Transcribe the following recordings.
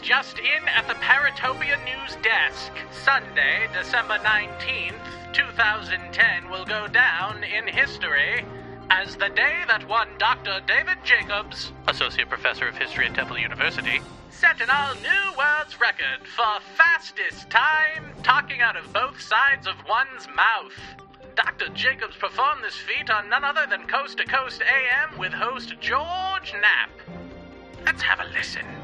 Just in at the Paratopia News Desk. Sunday, December 19th, 2010 will go down in history as the day that one Dr. David Jacobs, Associate Professor of History at Temple University, set an all new world's record for fastest time talking out of both sides of one's mouth. Dr. Jacobs performed this feat on none other than Coast to Coast AM with host George Knapp. Let's have a listen.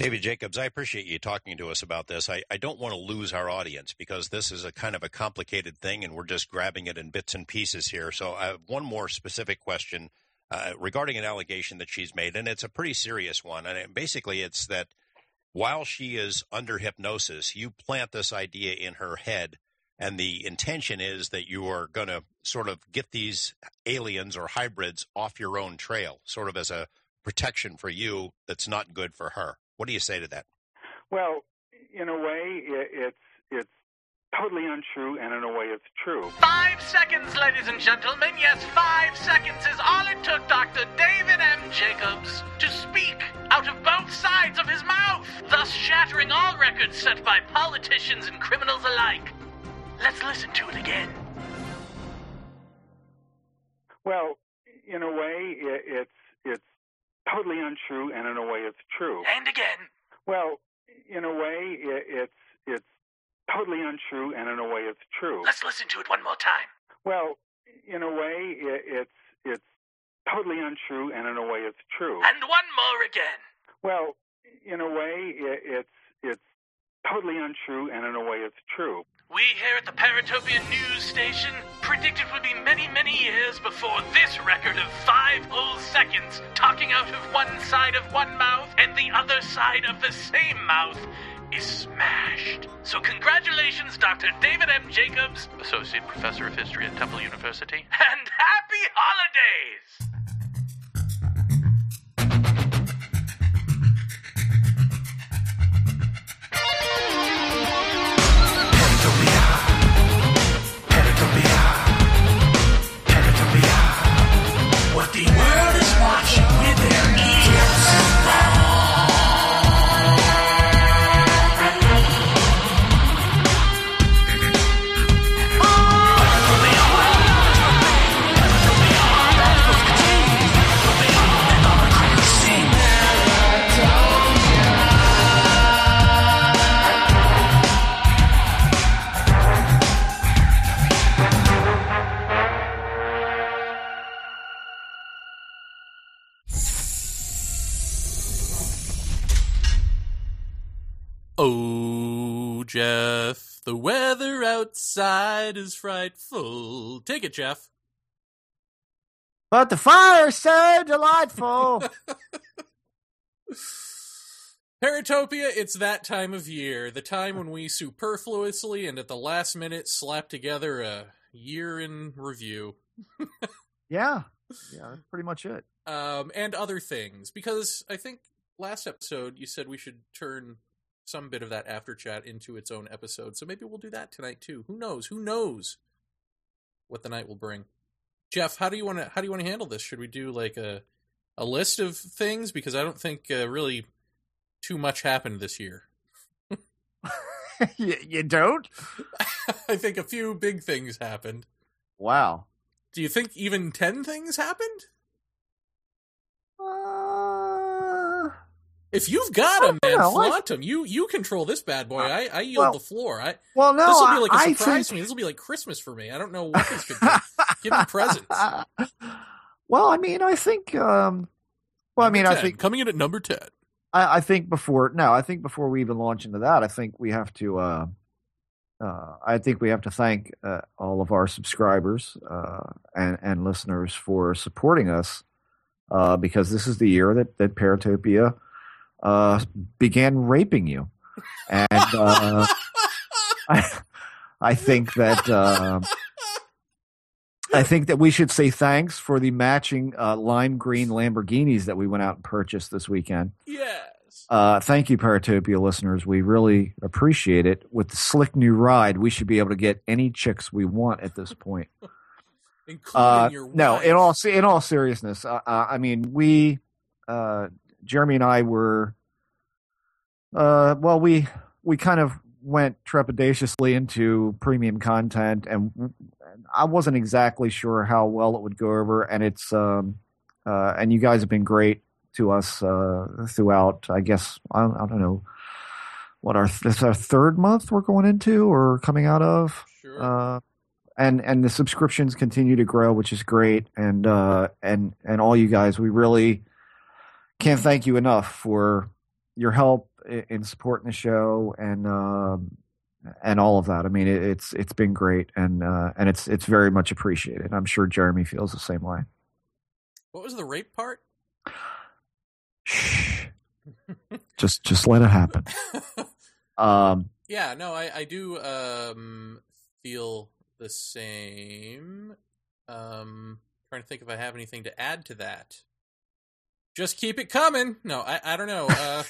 David Jacobs, I appreciate you talking to us about this. I, I don't want to lose our audience because this is a kind of a complicated thing and we're just grabbing it in bits and pieces here. So I have one more specific question uh, regarding an allegation that she's made, and it's a pretty serious one. And it, basically, it's that while she is under hypnosis, you plant this idea in her head, and the intention is that you are going to sort of get these aliens or hybrids off your own trail, sort of as a protection for you that's not good for her. What do you say to that? Well, in a way, it's it's totally untrue, and in a way, it's true. Five seconds, ladies and gentlemen. Yes, five seconds is all it took Dr. David M. Jacobs to speak out of both sides of his mouth, thus shattering all records set by politicians and criminals alike. Let's listen to it again. Well, in a way, it's it's totally untrue, and in a way, it's true. And again. Well, in a way, it's it's totally untrue, and in a way, it's true. Let's listen to it one more time. Well, in a way, it's it's totally untrue, and in a way, it's true. And one more again. Well, in a way, it's it's totally untrue, and in a way, it's true. We here at the Paratopia News Station predict it will be many, many years before this record of five whole seconds talking out of one side of one mouth and the other side of the same mouth is smashed. So congratulations, Dr. David M. Jacobs, Associate Professor of History at Temple University, and happy holidays! The weather outside is frightful. Take it, Jeff. But the fire's so delightful. Paratopia, it's that time of year, the time when we superfluously and at the last minute slap together a year in review. yeah. Yeah, that's pretty much it. Um, and other things. Because I think last episode you said we should turn some bit of that after chat into its own episode. So maybe we'll do that tonight too. Who knows? Who knows what the night will bring? Jeff, how do you want to how do you want to handle this? Should we do like a a list of things because I don't think uh, really too much happened this year. you, you don't? I think a few big things happened. Wow. Do you think even 10 things happened? Uh, If you've got them, man, know, flaunt them. You you control this bad boy. I, I yield well- the floor. I well, no, this will be like a surprise think... to me. This will be like Christmas for me. I don't know what this could be. Give me presents. well, I mean, I think. Um, well, I mean, I think coming in at number ten. I, I think before no, I think before we even launch into that, I think we have to. Uh, uh, I think we have to thank uh, all of our subscribers uh, and and listeners for supporting us uh, because this is the year that that Paratopia uh, began raping you, and uh, I, I think that. Uh, I think that we should say thanks for the matching uh, lime green Lamborghinis that we went out and purchased this weekend. Yes. Uh, thank you, Paratopia listeners. We really appreciate it. With the slick new ride, we should be able to get any chicks we want at this point. Including Uh, your no, in all in all seriousness, uh, uh, I mean we uh, Jeremy and I were, uh, well, we we kind of went trepidatiously into premium content, and I wasn't exactly sure how well it would go over. And it's, um, uh, and you guys have been great to us uh, throughout. I guess I, I don't know what our this our third month we're going into or coming out of. Sure. Uh, and and the subscriptions continue to grow, which is great. And uh, and and all you guys, we really can't thank you enough for your help in supporting the show and um, and all of that. I mean, it, it's it's been great, and uh, and it's it's very much appreciated. I'm sure Jeremy feels the same way. what was the rape part? Shh. just just let it happen. Um, yeah, no, I, I do um, feel the same. Um, trying to think if I have anything to add to that. Just keep it coming. No, I, I don't know. Uh,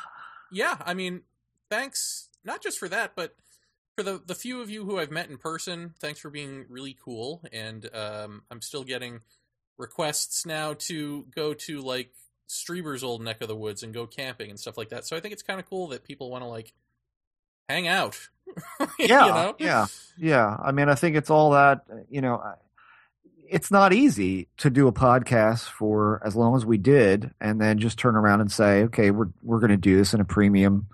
yeah, I mean, thanks not just for that, but for the the few of you who I've met in person. Thanks for being really cool, and um, I'm still getting requests now to go to like Strieber's old neck of the woods and go camping and stuff like that. So I think it's kind of cool that people want to like hang out. yeah, you know? yeah, yeah. I mean, I think it's all that you know. It's not easy to do a podcast for as long as we did, and then just turn around and say, "Okay, we're we're going to do this in a premium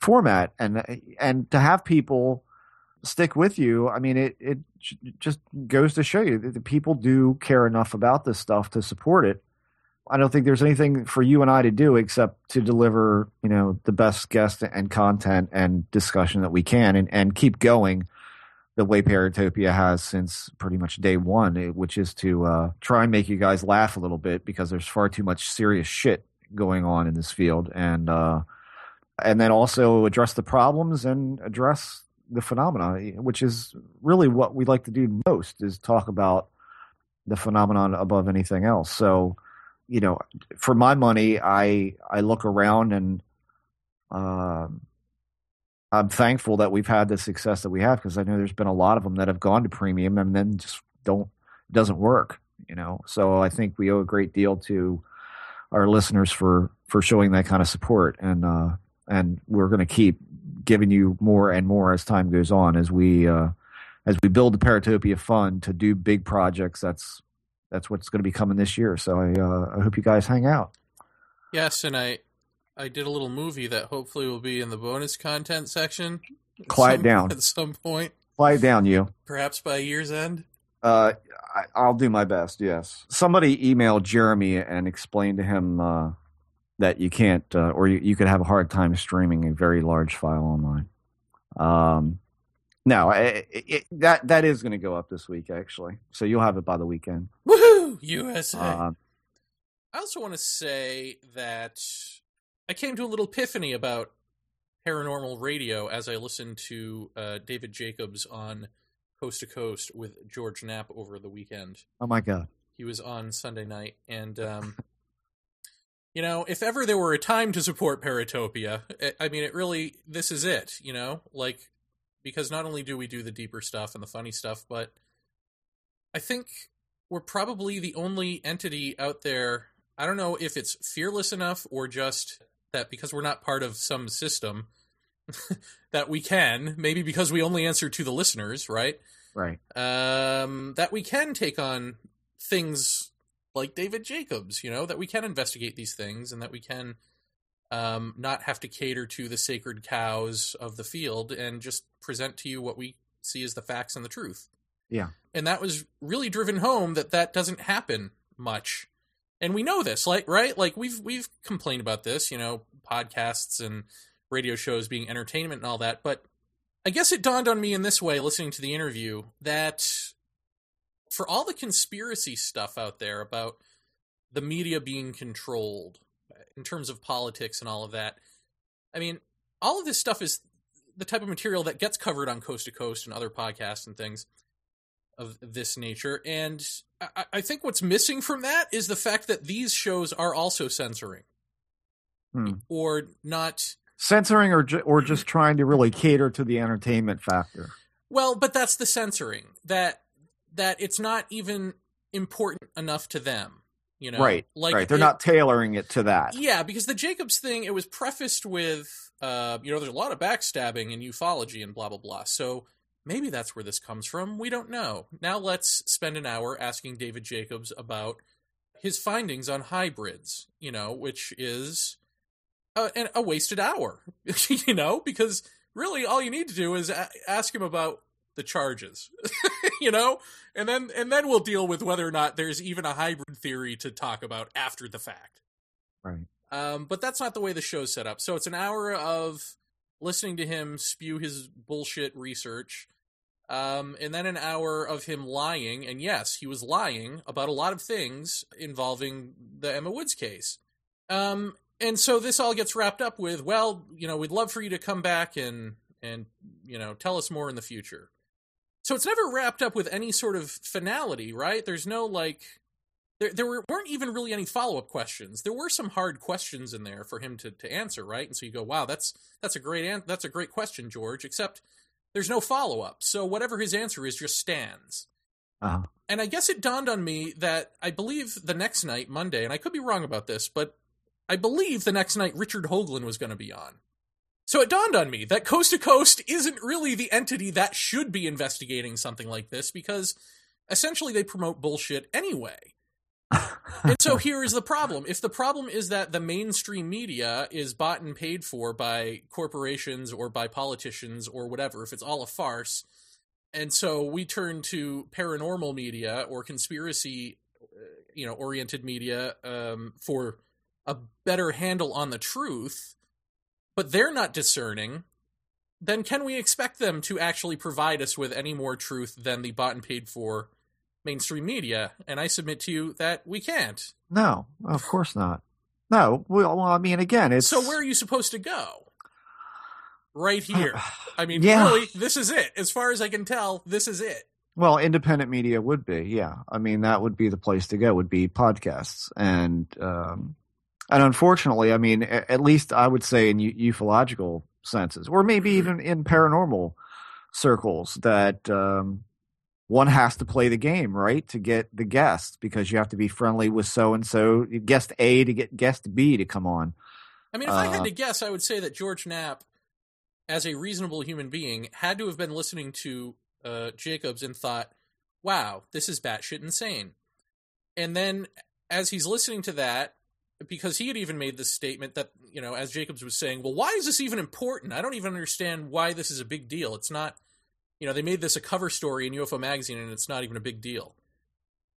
format," and and to have people stick with you. I mean, it it just goes to show you that the people do care enough about this stuff to support it. I don't think there's anything for you and I to do except to deliver, you know, the best guest and content and discussion that we can, and and keep going the way Paratopia has since pretty much day one, eh, which is to uh, try and make you guys laugh a little bit because there's far too much serious shit going on in this field, and uh, and then also address the problems and address the phenomena, eh, which is really what we like to do most is talk about the phenomenon above anything else. So, you know, for my money, I I look around and um, I'm thankful that we've had the success that we have because I know there's been a lot of them that have gone to premium and then just don't doesn't work. You know, so I think we owe a great deal to our listeners for for showing that kind of support and uh, and we're going to keep giving you more and more as time goes on as we uh, as we build the Paratopia Fund to do big projects. That's that's what's going to be coming this year. So I uh, I hope you guys hang out. Yes, and I I did a little movie that hopefully will be in the bonus content section. Quiet some- down. At some point, Quiet down, you. perhaps by year's end. Uh, I, I'll do my best. Yes. Somebody email Jeremy and explain to him uh, that you can't, uh, or you, you could have a hard time streaming a very large file online. Um, no, I, it, that that is going to go up this week actually, so you'll have it by the weekend. Woohoo! USA. Uh, I also want to say that I came to a little epiphany about paranormal radio as I listened to uh, David Jacobs on Coast to Coast with George Knapp over the weekend. oh my god. He was on Sunday night, and um, you know, if ever there were a time to support Paratopia, I- I mean, it really this is it. You know, like because not only do we do the deeper stuff and the funny stuff, but I think we're probably the only entity out there. I don't know if it's fearless enough or just that because we're not part of some system that we can, maybe because we only answer to the listeners, right? Right. um, that we can take on things like David Jacobs, you know, that we can investigate these things and that we can um, not have to cater to the sacred cows of the field and just present to you what we see as the facts and the truth. Yeah. And that was really driven home that that doesn't happen much. And we know this, like right? Like we've we've complained about this, you know, podcasts and radio shows being entertainment and all that, but I guess it dawned on me in this way, listening to the interview, that for all the conspiracy stuff out there about the media being controlled uh, in terms of politics and all of that, I mean, all of this stuff is the type of material that gets covered on Coast to Coast and other podcasts and things of this nature. And I, I think what's missing from that is the fact that these shows are also censoring Hmm. or not Censoring or ju- or just trying to really cater to the entertainment factor. Well, but that's the censoring that that it's not even important enough to them. You know, right, like right. They're it- not tailoring it to that. Yeah, because the Jacobs thing, it was prefaced with, uh, you know, there's a lot of backstabbing and ufology and blah blah blah. So maybe that's where this comes from. We don't know. Now let's spend an hour asking David Jacobs about his findings on hybrids. You know, which is a, a wasted hour. you know, because really all you need to do is a- ask him about the charges. you know, and then and then we'll deal with whether or not there's even a hybrid theory to talk about after the fact. Right. Um, but that's not the way the show's set up. So it's an hour of listening to him spew his bullshit research, um, and then an hour of him lying. And yes, he was lying about a lot of things involving the Emma Woods case. Um, and so this all gets wrapped up with, well, you know, we'd love for you to come back and and you know tell us more in the future. So it's never wrapped up with any sort of finality, right? There's no like there there were, weren't even really any follow up questions. There were some hard questions in there for him to, to answer, right? And so you go, wow, that's that's a great an- that's a great question, George. Except there's no follow up, so whatever his answer is just stands. Uh-huh. And I guess it dawned on me that I believe the next night, Monday, and I could be wrong about this, but I believe the next night Richard Hoagland was going to be on. So it dawned on me that Coast to Coast isn't really the entity that should be investigating something like this because essentially they promote bullshit anyway. And so here is the problem. If the problem is that the mainstream media is bought and paid for by corporations or by politicians or whatever, if it's all a farce, and so we turn to paranormal media or conspiracy uh, you know oriented media um, for a better handle on the truth, but they're not discerning, then can we expect them to actually provide us with any more truth than the bought and paid for mainstream media? And I submit to you that we can't. No, of course not. No, well, well I mean, again, it's So where are you supposed to go? Right here. I mean, Yeah. really, this is it. As far as I can tell, this is it. Well, independent media would be, yeah. I mean, that would be the place to go. Would be podcasts, and um, and unfortunately, I mean, at least I would say in ufological senses, or maybe even in paranormal circles, that um, one has to play the game right to get the guests because you have to be friendly with so and so guest A to get guest B to come on. I mean, if I had Uh, to guess, I would say that George Knapp, as a reasonable human being, had to have been listening to uh, Jacobs and thought, wow, this is batshit insane. And then as he's listening to that, because he had even made this statement that, you know, as Jacobs was saying, well, why is this even important? I don't even understand why this is a big deal. It's not, you know, they made this a cover story in UFO magazine and it's not even a big deal.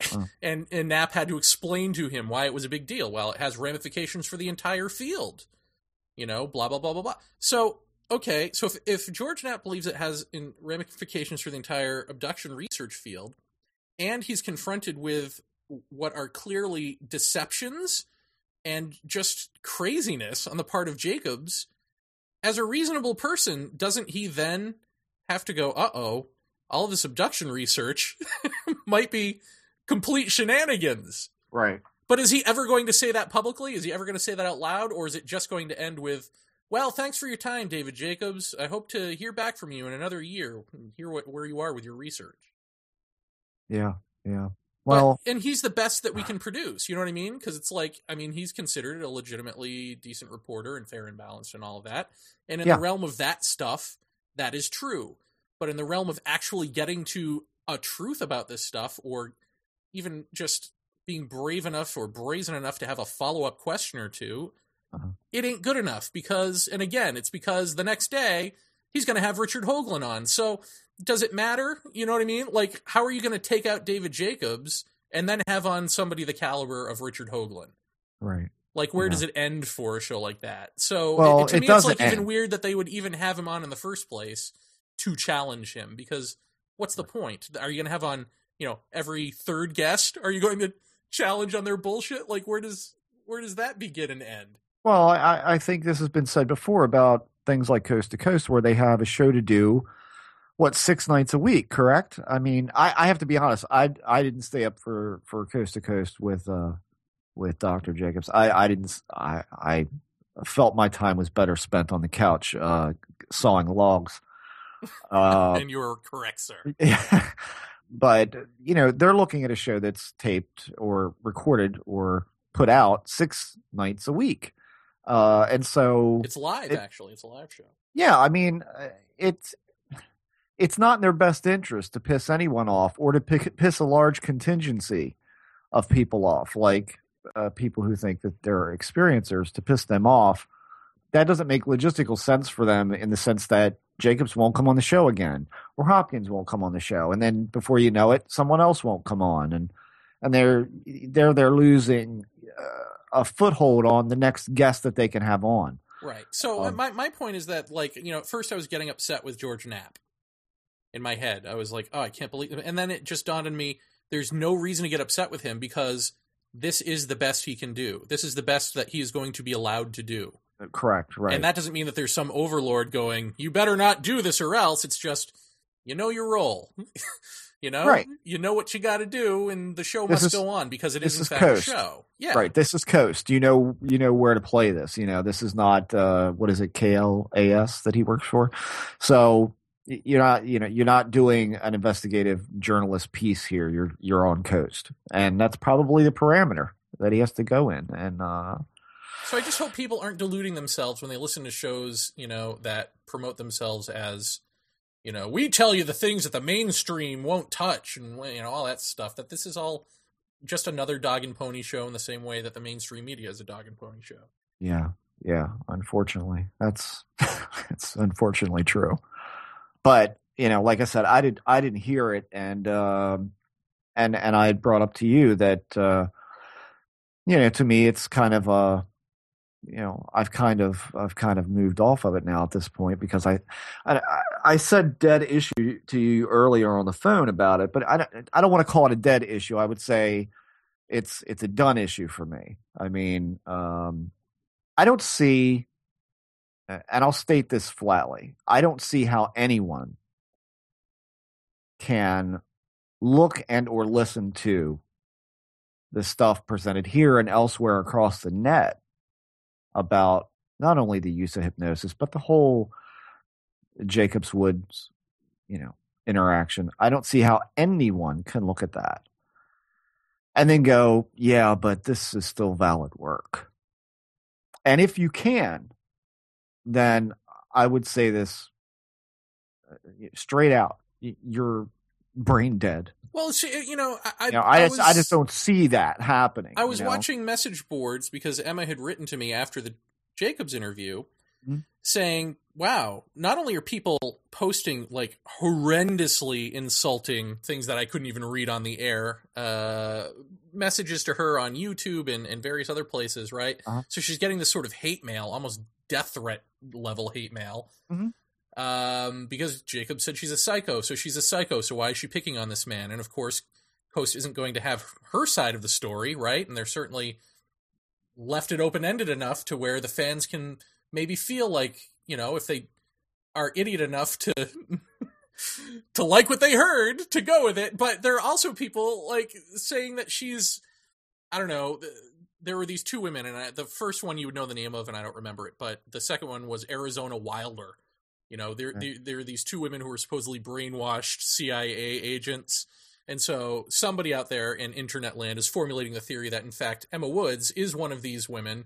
And and Knapp had to explain to him why it was a big deal. Well, it has ramifications for the entire field. You know, blah blah blah blah blah. So okay, so if if George Knapp believes it has in ramifications for the entire abduction research field, and he's confronted with what are clearly deceptions and just craziness on the part of Jacobs, as a reasonable person, doesn't he then have to go, uh oh, all this abduction research might be complete shenanigans? Right. But is he ever going to say that publicly? Is he ever going to say that out loud? Or is it just going to end with, well, thanks for your time, David Jacobs. I hope to hear back from you in another year and hear what, where you are with your research. Yeah. Yeah. But- Well, and he's the best that we can produce. You know what I mean? Because it's like, I mean, he's considered a legitimately decent reporter and fair and balanced and all of that. And in Yeah. the realm of that stuff, that is true. But in the realm of actually getting to a truth about this stuff, or even just being brave enough or brazen enough to have a follow up question or 2 Uh-huh. it ain't good enough. Because, and again, it's because the next day he's going to have Richard Hoagland on. So does it matter? You know what I mean? Like, how are you going to take out David Jacobs and then have on somebody the caliber of Richard Hoagland? right. Like, where Yeah. does it end for a show like that? So, Well, it, to it me, it's like even weird that they would even have him on in the first place to challenge him. Because what's the point? Are you going to have on, you know, every third guest? Are you going to challenge on their bullshit? Like, where does where does that begin and end? Well, I, I think this has been said before about things like Coast to Coast, where they have a show to do, what six nights a week, correct? I mean, I, I have to be honest. I I didn't stay up for for Coast to Coast with uh with Doctor Jacobs. I I didn't. I, I felt my time was better spent on the couch uh sawing logs. Uh, and you're correct, sir. yeah. but you know they're looking at a show that's taped or recorded or put out six nights a week, uh, and so It's live, It- actually. It's a live show. yeah, I mean, uh, it's it's not in their best interest to piss anyone off or to pick, piss a large contingency of people off, like uh, people who think that they're experiencers, to piss them off. That doesn't make logistical sense for them in the sense that Jacobs won't come on the show again, or Hopkins won't come on the show, and then before you know it, someone else won't come on, and and they're they're they're losing uh, a foothold on the next guest that they can have on. Right. So Um, my my point is that like you know at first I was getting upset with George Knapp. In my head, I was like, "Oh, I can't believe," and then it just dawned on me: there's no reason to get upset with him because this is the best he can do. This is the best that he is going to be allowed to do, Correct, right? and that doesn't mean that there's some overlord going, "You better not do this or else." It's just you know your role. you know, Right. you know what you got to do, and the show This must is- go on because it this is in is fact Coast. a show. Yeah, Right. This is Coast. You know you know where to play this. You know, this is not uh what is it, KLAS that he works for. So you're not you know, you're not doing an investigative journalist piece here. You're you're on Coast. And that's probably the parameter that he has to go in. And uh So I just hope people aren't deluding themselves when they listen to shows, you know, that promote themselves as, you know, we tell you the things that the mainstream won't touch and you know all that stuff. That this is all just another dog and pony show in the same way that the mainstream media is a dog and pony show. yeah, yeah, unfortunately. That's it's unfortunately true. But, you know, like I said, I did I didn't hear it and um and and I had brought up to you that uh you know, to me it's kind of uh you know, I've kind of I've kind of moved off of it now at this point because I I, I said dead issue to you earlier on the phone about it, but I don't, I don't want to call it a dead issue. I would say it's it's a done issue for me. I mean, um, I don't see, and I'll state this flatly: I don't see how anyone can look and or listen to the stuff presented here and elsewhere across the net about not only the use of hypnosis but the whole Jacobs Woods, you know, interaction. I don't see how anyone can look at that and then go, yeah, but this is still valid work. And if you can, then I would say this uh, straight out: you're brain dead. Well, see, you know, I I, You know, I, I just, I just don't see that happening. I was you know? watching message boards because Emma had written to me after the Jacobs interview Mhm. saying, wow, not only are people posting like horrendously insulting things that I couldn't even read on the air, uh, messages to her on YouTube and, and various other places, right? Uh-huh. So she's getting this sort of hate mail, almost death threat level hate mail. Mhm. Um, because Jacob said she's a psycho, so she's a psycho, so why is she picking on this man? And of course, Coast isn't going to have her side of the story, right? And they're certainly left it open ended enough to where the fans can maybe feel like, you know, if they are idiot enough to to like what they heard, to go with it. But there are also people like saying that she's I don't know, there were these two women and I, the first one you would know the name of and I don't remember it, but the second one was Arizona Wilder. You know, there Right. there, there are these two women who were supposedly brainwashed CIA agents. And so somebody out there in internet land is formulating the theory that in fact Emma Woods is one of these women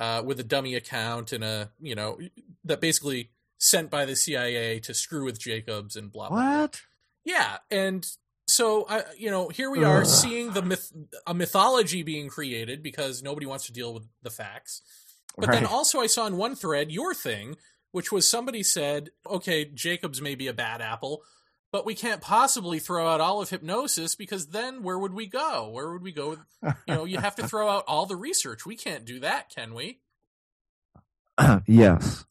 uh, with a dummy account and a you know that basically sent by the CIA to screw with Jacobs and blah blah. blah. What? Yeah, and so I, you know, here we are Ugh. seeing the myth, a mythology being created because nobody wants to deal with the facts. But then also, I saw in one thread your thing, which was somebody said, "Okay, Jacobs may be a bad apple, but we can't possibly throw out all of hypnosis because then where would we go? Where would we go? With, you know, you have to throw out all the research. We can't do that, can we? yes.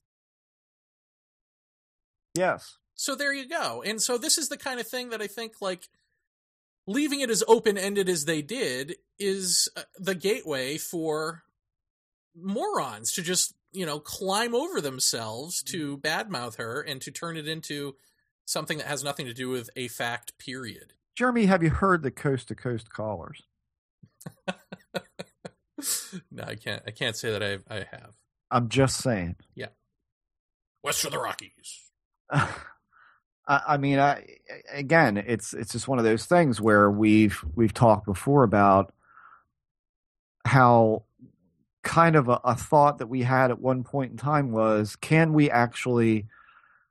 Yes. So there you go. And so this is the kind of thing that I think like leaving it as open ended as they did is uh, the gateway for morons to just, you know, climb over themselves to badmouth her and to turn it into something that has nothing to do with a fact period. Jeremy, have you heard the coast to coast callers? no, I can't I can't say that I I have. I'm just saying. Yeah. West of the Rockies. I, I mean, I, again, it's it's just one of those things where we've we've talked before about how kind of a, a thought that we had at one point in time was, can we actually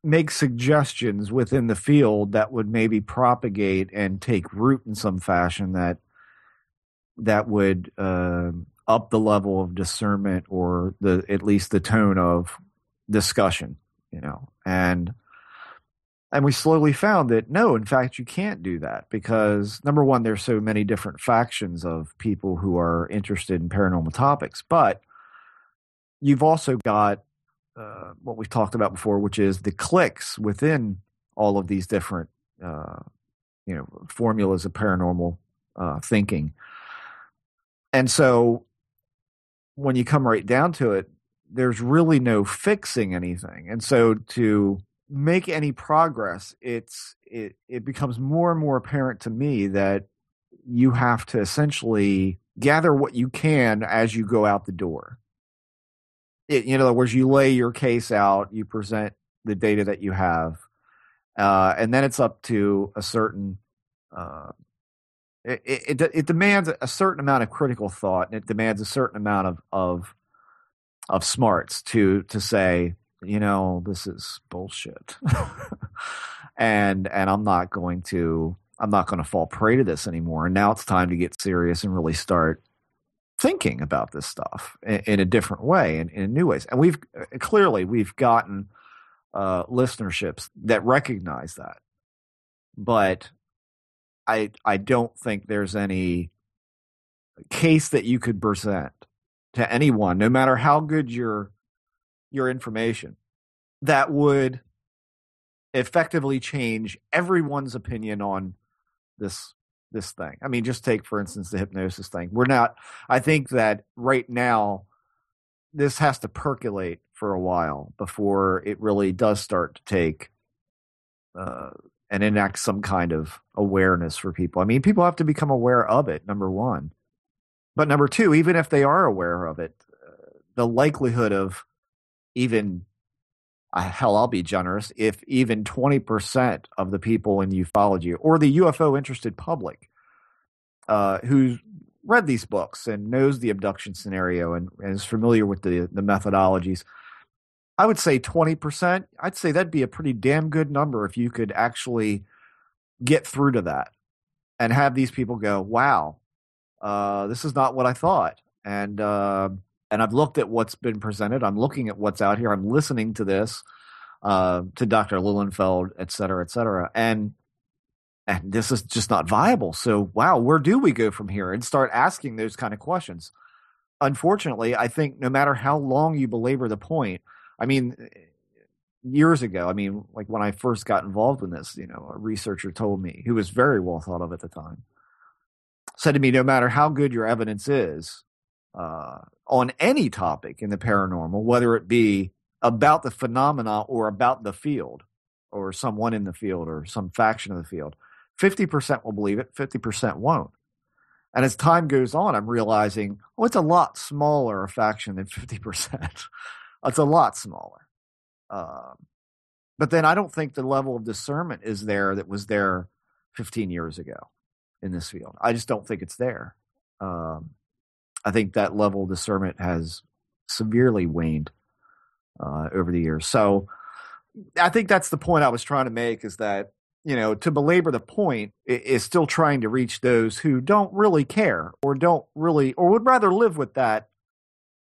make suggestions within the field that would maybe propagate and take root in some fashion that that would uh, up the level of discernment or the at least the tone of discussion, you know, and and we slowly found that no, in fact, you can't do that because number one, there's so many different factions of people who are interested in paranormal topics, but you've also got uh, what we've talked about before, which is the clicks within all of these different, uh, you know, formulas of paranormal uh, thinking. And so, when you come right down to it, there's really no fixing anything. And so, to make any progress, it's it it becomes more and more apparent to me that you have to essentially gather what you can as you go out the door. It, in other words, you lay your case out, you present the data that you have, uh, and then it's up to a certain. Uh, it, it, it demands a certain amount of critical thought, and it demands a certain amount of of of smarts to to say you know, this is bullshit. and and I'm not going to I'm not going to fall prey to this anymore. And now it's time to get serious and really start thinking about this stuff in, in a different way and in new ways. And we've uh, clearly we've gotten uh, listenerships that recognize that, but I I don't think there's any case that you could present to anyone, no matter how good your your information that would effectively change everyone's opinion on this this thing. I mean, just take for instance the hypnosis thing. We're not. I think that right now this has to percolate for a while before it really does start to take uh, and enact some kind of awareness for people. I mean, people have to become aware of it. Number one, but number two, even if they are aware of it, uh, the likelihood of even hell, I'll be generous if even 20% of the people in ufology or the UFO interested public uh, who's read these books and knows the abduction scenario and, and, is familiar with the, the methodologies, I would say 20%. I'd say that'd be a pretty damn good number if you could actually get through to that and have these people go, wow, uh, this is not what I thought. And, uh, and I've looked at what's been presented. I'm looking at what's out here. I'm listening to this, uh, to Dr. Lilienfeld, et cetera, et cetera. And, and this is just not viable. So, wow, where do we go from here? And start asking those kind of questions. Unfortunately, I think no matter how long you belabor the point, I mean, years ago, I mean, like when I first got involved in this, you know, a researcher told me, who was very well thought of at the time, said to me, no matter how good your evidence is, uh, on any topic in the paranormal, whether it be about the phenomena or about the field or someone in the field or some faction of the field. 50% will believe it, 50% won't. And as time goes on, I'm realizing, oh, it's a lot smaller a faction than 50%. it's a lot smaller. Um, but then I don't think the level of discernment is there that was there 15 years ago in this field. I just don't think it's there. Um, I think that level of discernment has severely waned uh, over the years. So I think that's the point I was trying to make is that, you know, to belabor the point is still trying to reach those who don't really care or don't really, or would rather live with that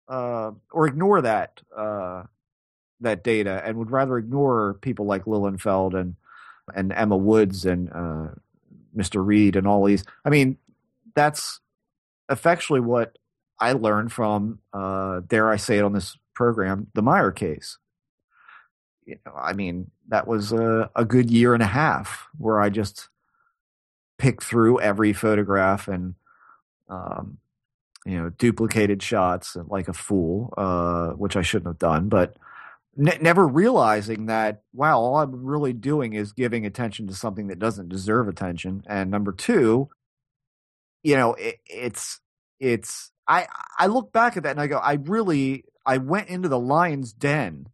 uh, or ignore that, uh, that data and would rather ignore people like Lilienfeld and, and Emma Woods and uh, Mr. Reed and all these. I mean, that's effectually what I learned from, uh, dare I say it on this program, the Meier case. You know, I mean, that was a, a good year and a half where I just picked through every photograph and, um, you know, duplicated shots like a fool, uh, which I shouldn't have done, but ne- never realizing that, wow, all I'm really doing is giving attention to something that doesn't deserve attention. And number two, you know, it, it's, it's, I, I look back at that and I go, I really I went into the lion's den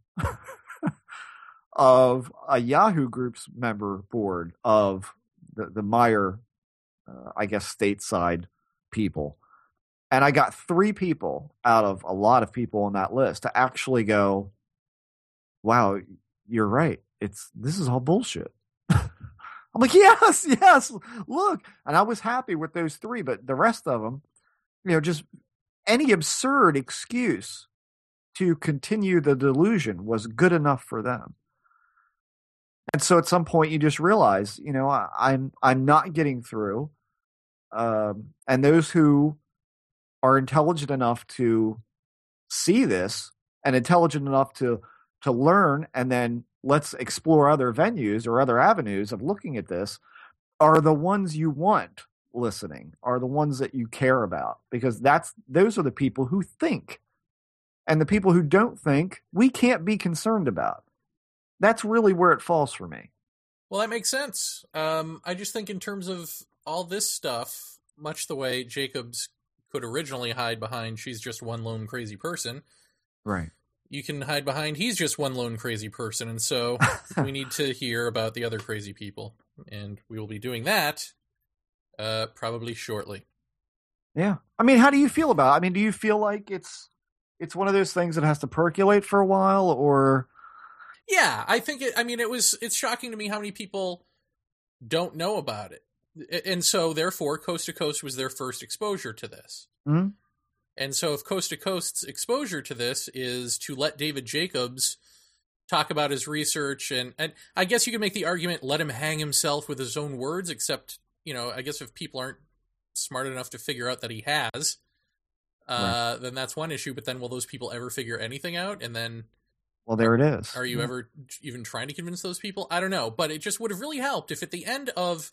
of a Yahoo Group's member board of the, the Meier, uh, I guess, stateside people. And I got three people out of a lot of people on that list to actually go, wow, you're right. It's this is all bullshit. I'm like, yes, yes, look. And I was happy with those three, but the rest of them, you know, just any absurd excuse to continue the delusion was good enough for them. And so at some point you just realize, you know, I, I'm I'm not getting through. Um, and those who are intelligent enough to see this and intelligent enough to to learn and then let's explore other venues or other avenues of looking at this are the ones you want listening are the ones that you care about because that's those are the people who think and the people who don't think we can't be concerned about that's really where it falls for me Well, that makes sense. Um, I just think in terms of all this stuff, much the way Jacobs could originally hide behind she's just one lone crazy person, right you can hide behind he's just one lone crazy person. And so we need to hear about the other crazy people. And we will be doing that uh, probably shortly. yeah i mean how do you feel about it? i mean do you feel like it's it's one of those things that has to percolate for a while or Yeah, I think it. I mean, it was. It's shocking to me how many people don't know about it, and so therefore, Coast to Coast was their first exposure to this. Mhm. And so, if Coast to Coast's exposure to this is to let David Jacobs talk about his research, and and I guess you could make the argument, let him hang himself with his own words. Except, you know, I guess if people aren't smart enough to figure out that he has, uh, then that's one issue. But then, will those people ever figure anything out? And then well there it is are you Yeah. ever even trying to convince those people? I don't know, but it just would have really helped if at the end of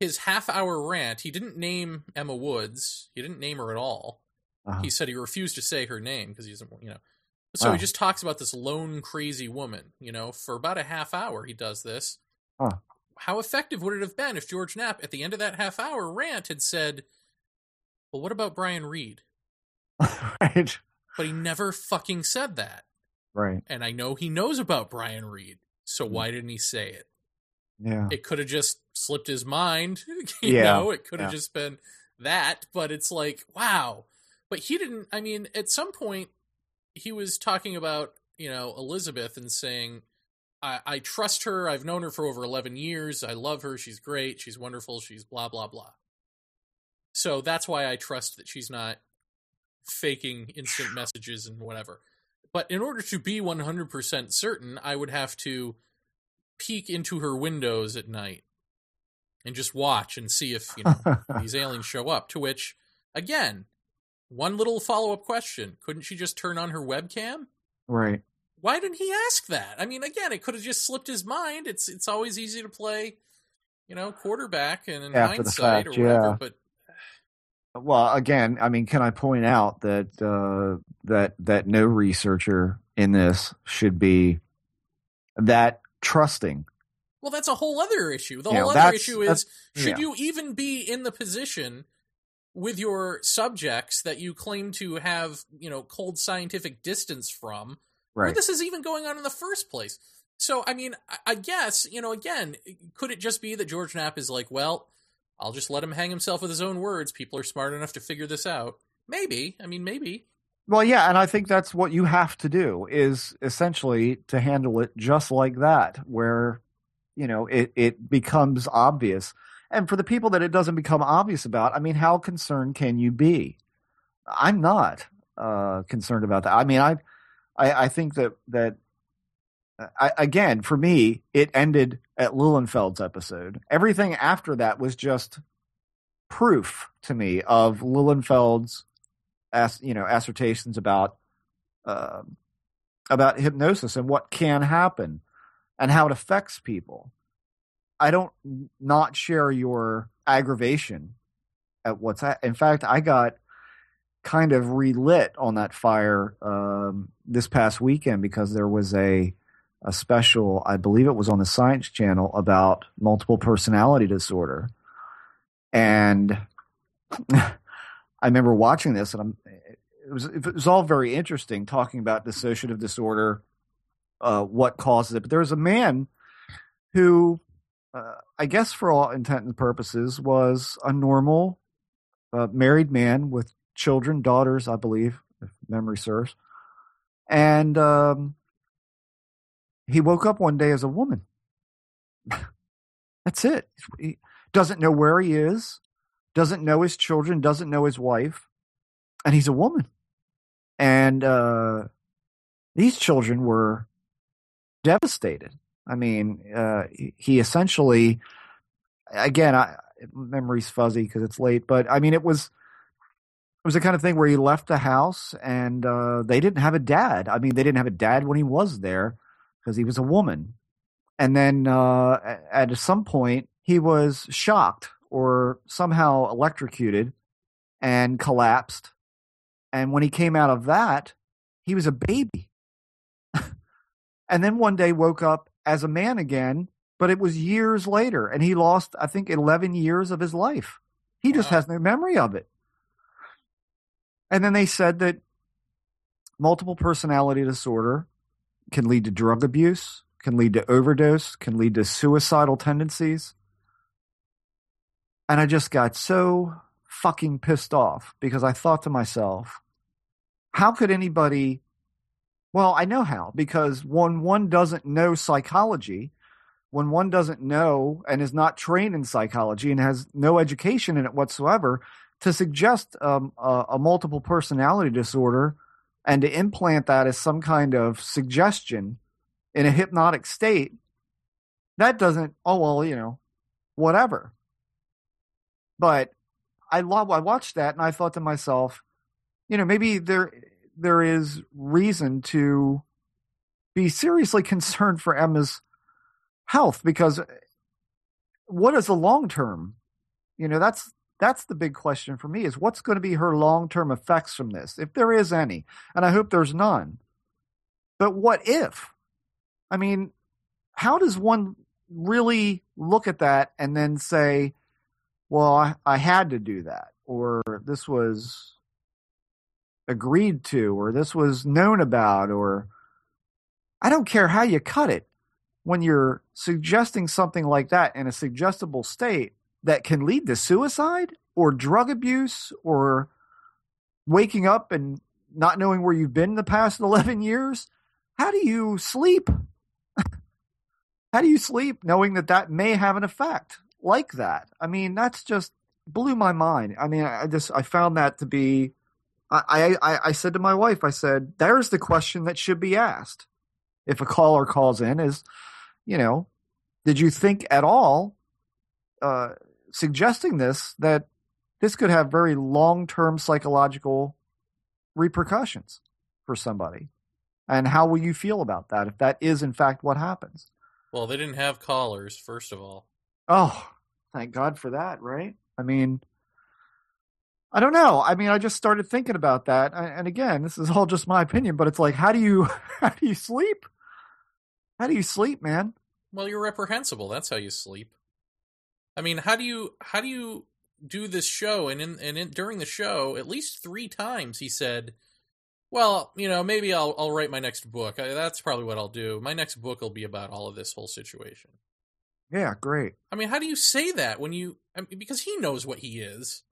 his half hour rant, he didn't name Emma Woods. He didn't name her at all. Uh-huh. He said he refused to say her name because he doesn't, you know. So Oh. he just talks about this lone crazy woman, you know, for about a half hour he does this. Huh. How effective would it have been if George Knapp at the end of that half hour rant had said, "Well, what about Brian Reed?" right But he never fucking said that. right And I know he knows about Brian Reed. So Hmm. why didn't he say it? yeah it could have just slipped his mind you Yeah, know it could have yeah. just been that but it's like wow but he didn't i mean at some point he was talking about you know elizabeth and saying I, I trust her. I've known her for over 11 years. I love her. She's great. She's wonderful. She's blah blah blah. So that's why i trust that she's not faking instant messages and whatever. But in order to be 100% certain i would have to peek into her windows at night and just watch and see if you know these aliens show up. To which again one little follow-up question. Couldn't she just turn on her webcam? Right why didn't he ask that i mean again it could have just slipped his mind it's it's always easy to play you know quarterback and in After hindsight fact, or whatever yeah. but Well, again, I mean, can I point out that uh, that that no researcher in this should be that trusting? well that's a whole other issue the Yeah, whole other issue is should yeah. you even be in the position with your subjects that you claim to have you know cold scientific distance from Right. this is even going on in the first place. So, I mean, I- I guess, you know, again, could it just be that George Knapp is like, well, I'll just let him hang himself with his own words. People are smart enough to figure this out. Maybe. I mean, maybe. Well, yeah, and I think that's what you have to do is essentially to handle it just like that, where you know it it becomes obvious. And for the people that it doesn't become obvious about, I mean, how concerned can you be? I'm not uh, concerned about that. I mean, I I, I think that that I, again for me, it ended at Lilienfeld's episode. Everything after that was just proof to me of Lilienfeld's as you know assertions about um about hypnosis and what can happen and how it affects people. I don't not share your aggravation at what's ha- in fact I got kind of relit on that fire um, this past weekend because there was a a special I believe it was on the Science Channel about multiple personality disorder and I remember watching this, and I'm, it was it was all very interesting talking about dissociative disorder uh, what causes it. But there was a man who, uh, I guess, for all intent and purposes, was a normal uh, married man with children, daughters, I believe, if memory serves. And um, he woke up one day as a woman. That's it. He doesn't know where he is, doesn't know his children, doesn't know his wife, and he's a woman. And uh, these children were devastated. I mean, uh, he essentially, again, I, memory's fuzzy because it's late, but I mean, it was was the kind of thing where he left the house and uh, they didn't have a dad. I mean, they didn't have a dad when he was there because he was a woman. And then uh, at some point, he was shocked or somehow electrocuted and collapsed. And when he came out of that, he was a baby. and then one day woke up as a man again, but it was years later. And he lost, I think, 11 years of his life. He just has no memory of it. And then they said that multiple personality disorder can lead to drug abuse, can lead to overdose, can lead to suicidal tendencies. And I just got so fucking pissed off because I thought to myself, how could anybody well, I know how because when one doesn't know psychology, when one doesn't know and is not trained in psychology and has no education in it whatsoever, to suggest um, a, a multiple personality disorder and to implant that as some kind of suggestion in a hypnotic state, that doesn't, oh, well, you know, whatever. But I I watched that and I thought to myself, you know, maybe there, there is reason to be seriously concerned for Emma's health because what is the long term? You know, that's that's the big question for me is what's going to be her long term effects from this, if there is any, and I hope there's none. But what if? I mean, how does one really look at that and then say, "Well, I, I had to do that," or "This was agreed to," or "This was known about," or I don't care how you cut it when you're suggesting something like that in a suggestible state that can lead to suicide or drug abuse or waking up and not knowing where you've been the past 11 years, how do you sleep? how do you sleep knowing that that may have an effect like that? I mean, that's just blew my mind. I mean, I just I found that to be. I I, I said to my wife, I said, "There's the question that should be asked." If a caller calls in, is you know, did you think at all, uh, suggesting this, that this could have very long term psychological repercussions for somebody? And how will you feel about that if that is in fact what happens? Well, they didn't have callers, first of all. Oh, thank God for that, right? I mean, I don't know. I mean, I just started thinking about that, and again, this is all just my opinion, but it's like, how do you, how do you sleep? How do you sleep, man? Well, you're reprehensible. That's how you sleep. I mean, how do you how do you do this show? And in and in, during the show, at least three times he said, "Well, you know, maybe I'll I'll write my next book. I, that's probably what I'll do. My next book will be about all of this whole situation." Yeah, great. I mean, how do you say that when you? I mean, because he knows what he is.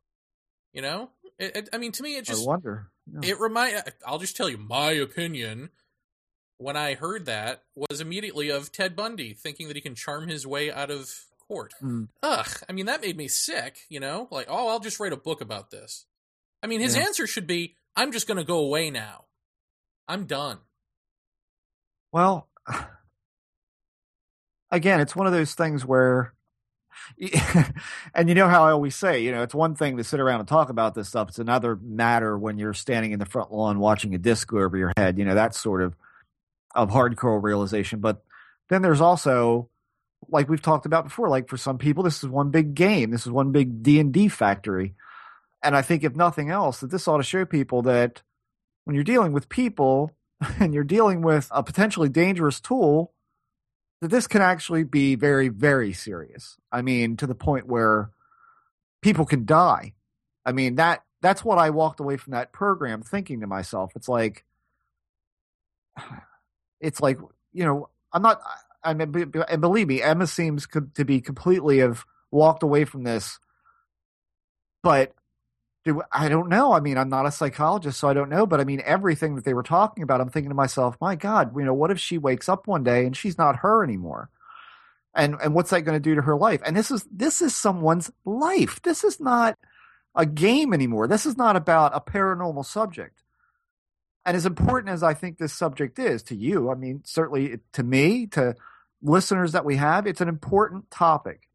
You know, it, it, I mean, to me, it just I wonder. Yeah. it remind. I'll just tell you my opinion. When I heard that, was immediately of Ted Bundy thinking that he can charm his way out of court. Mm. Ugh, I mean that made me sick. You know, like oh, I'll just write a book about this. I mean, his Yeah. answer should be, "I'm just going to go away now. I'm done." Well, again, it's one of those things where, and you know how I always say, you know, it's one thing to sit around and talk about this stuff. It's another matter when you're standing in the front lawn watching a disc go over your head. You know, that sort of of hardcore realization. But then there's also, like we've talked about before, like for some people, this is one big game. This is one big D and D factory. And I think if nothing else, that this ought to show people that when you're dealing with people and you're dealing with a potentially dangerous tool, that this can actually be very, very serious. I mean, to the point where people can die. I mean, that that's what I walked away from that program thinking to myself. It's like it's like you know, I'm not. I mean, and believe me, Emma seems to be completely have walked away from this. But do I don't know. I mean, I'm not a psychologist, so I don't know. But I mean, everything that they were talking about, I'm thinking to myself, my God, you know, what if she wakes up one day and she's not her anymore? And and what's that going to do to her life? And this is this is someone's life. This is not a game anymore. This is not about a paranormal subject. And as important as I think this subject is to you, I mean, certainly to me, to listeners that we have, it's an important topic.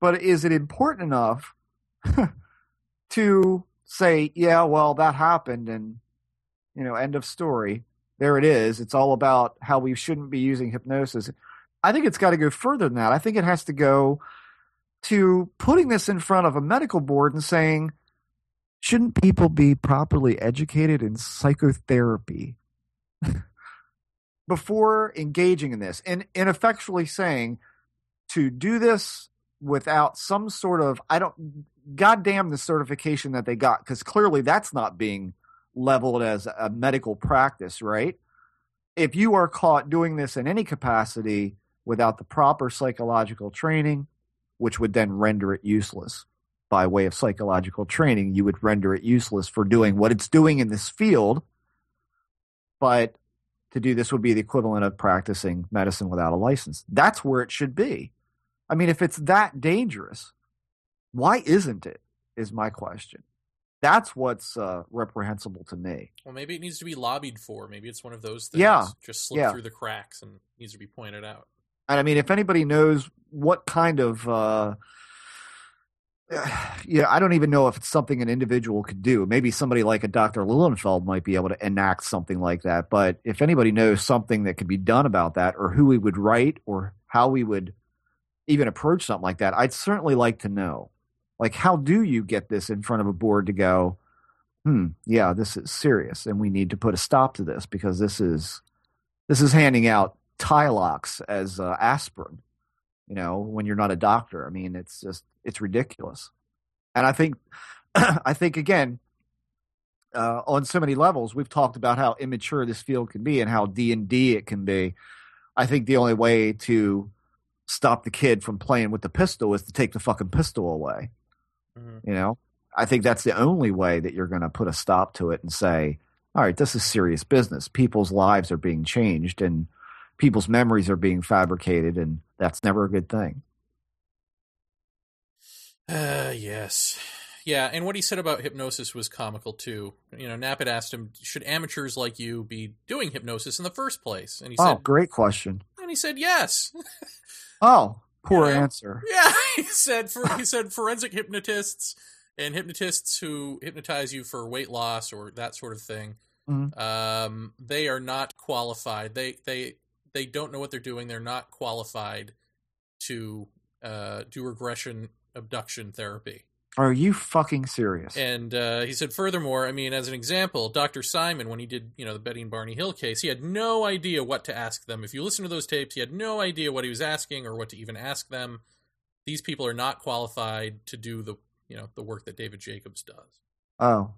But is it important enough to say, yeah, well, that happened and, you know, end of story. There it is. It's all about how we shouldn't be using hypnosis. I think it's got to go further than that. I think it has to go to putting this in front of a medical board and saying, shouldn't people be properly educated in psychotherapy before engaging in this? And, and effectually saying to do this without some sort of, I don't, goddamn the certification that they got, because clearly that's not being leveled as a medical practice, right? If you are caught doing this in any capacity without the proper psychological training, which would then render it useless by way of psychological training, you would render it useless for doing what it's doing in this field. But to do this would be the equivalent of practicing medicine without a license. That's where it should be. I mean, if it's that dangerous, why isn't it? Is my question. That's what's uh, reprehensible to me. Well, maybe it needs to be lobbied for. Maybe it's one of those things. Yeah, Just slip yeah. through the cracks and needs to be pointed out. And I mean, if anybody knows what kind of, uh, yeah, I don't even know if it's something an individual could do. Maybe somebody like a Dr. Lilienfeld might be able to enact something like that. But if anybody knows something that could be done about that, or who we would write, or how we would even approach something like that, I'd certainly like to know. Like, how do you get this in front of a board to go, hmm, yeah, this is serious, and we need to put a stop to this because this is this is handing out Tylox as uh, aspirin. You know, when you're not a doctor, I mean, it's just it's ridiculous. And I think, I think again, uh, on so many levels, we've talked about how immature this field can be and how D and D it can be. I think the only way to stop the kid from playing with the pistol is to take the fucking pistol away. Mhm. You know, I think that's the only way that you're going to put a stop to it and say, all right, this is serious business. People's lives are being changed and people's memories are being fabricated, and that's never a good thing. Uh, yes. Yeah, and what he said about hypnosis was comical too. You know, Knapp had asked him, "Should amateurs like you be doing hypnosis in the first place?" And he said, Oh, said, great question. and he said, "Yes." Oh, poor know? answer. yeah, he said. For, he said forensic hypnotists and hypnotists who hypnotize you for weight loss or that sort of thing. Mhm. Um, they are not qualified. They they they don't know what they're doing. They're not qualified to uh, do regression abduction therapy. Are you fucking serious? And uh, he said, furthermore, I mean, as an example, Dr. Simon, when he did, you know, the Betty and Barney Hill case, he had no idea what to ask them. If you listen to those tapes, he had no idea what he was asking or what to even ask them. These people are not qualified to do the, you know, the work that David Jacobs does. oh,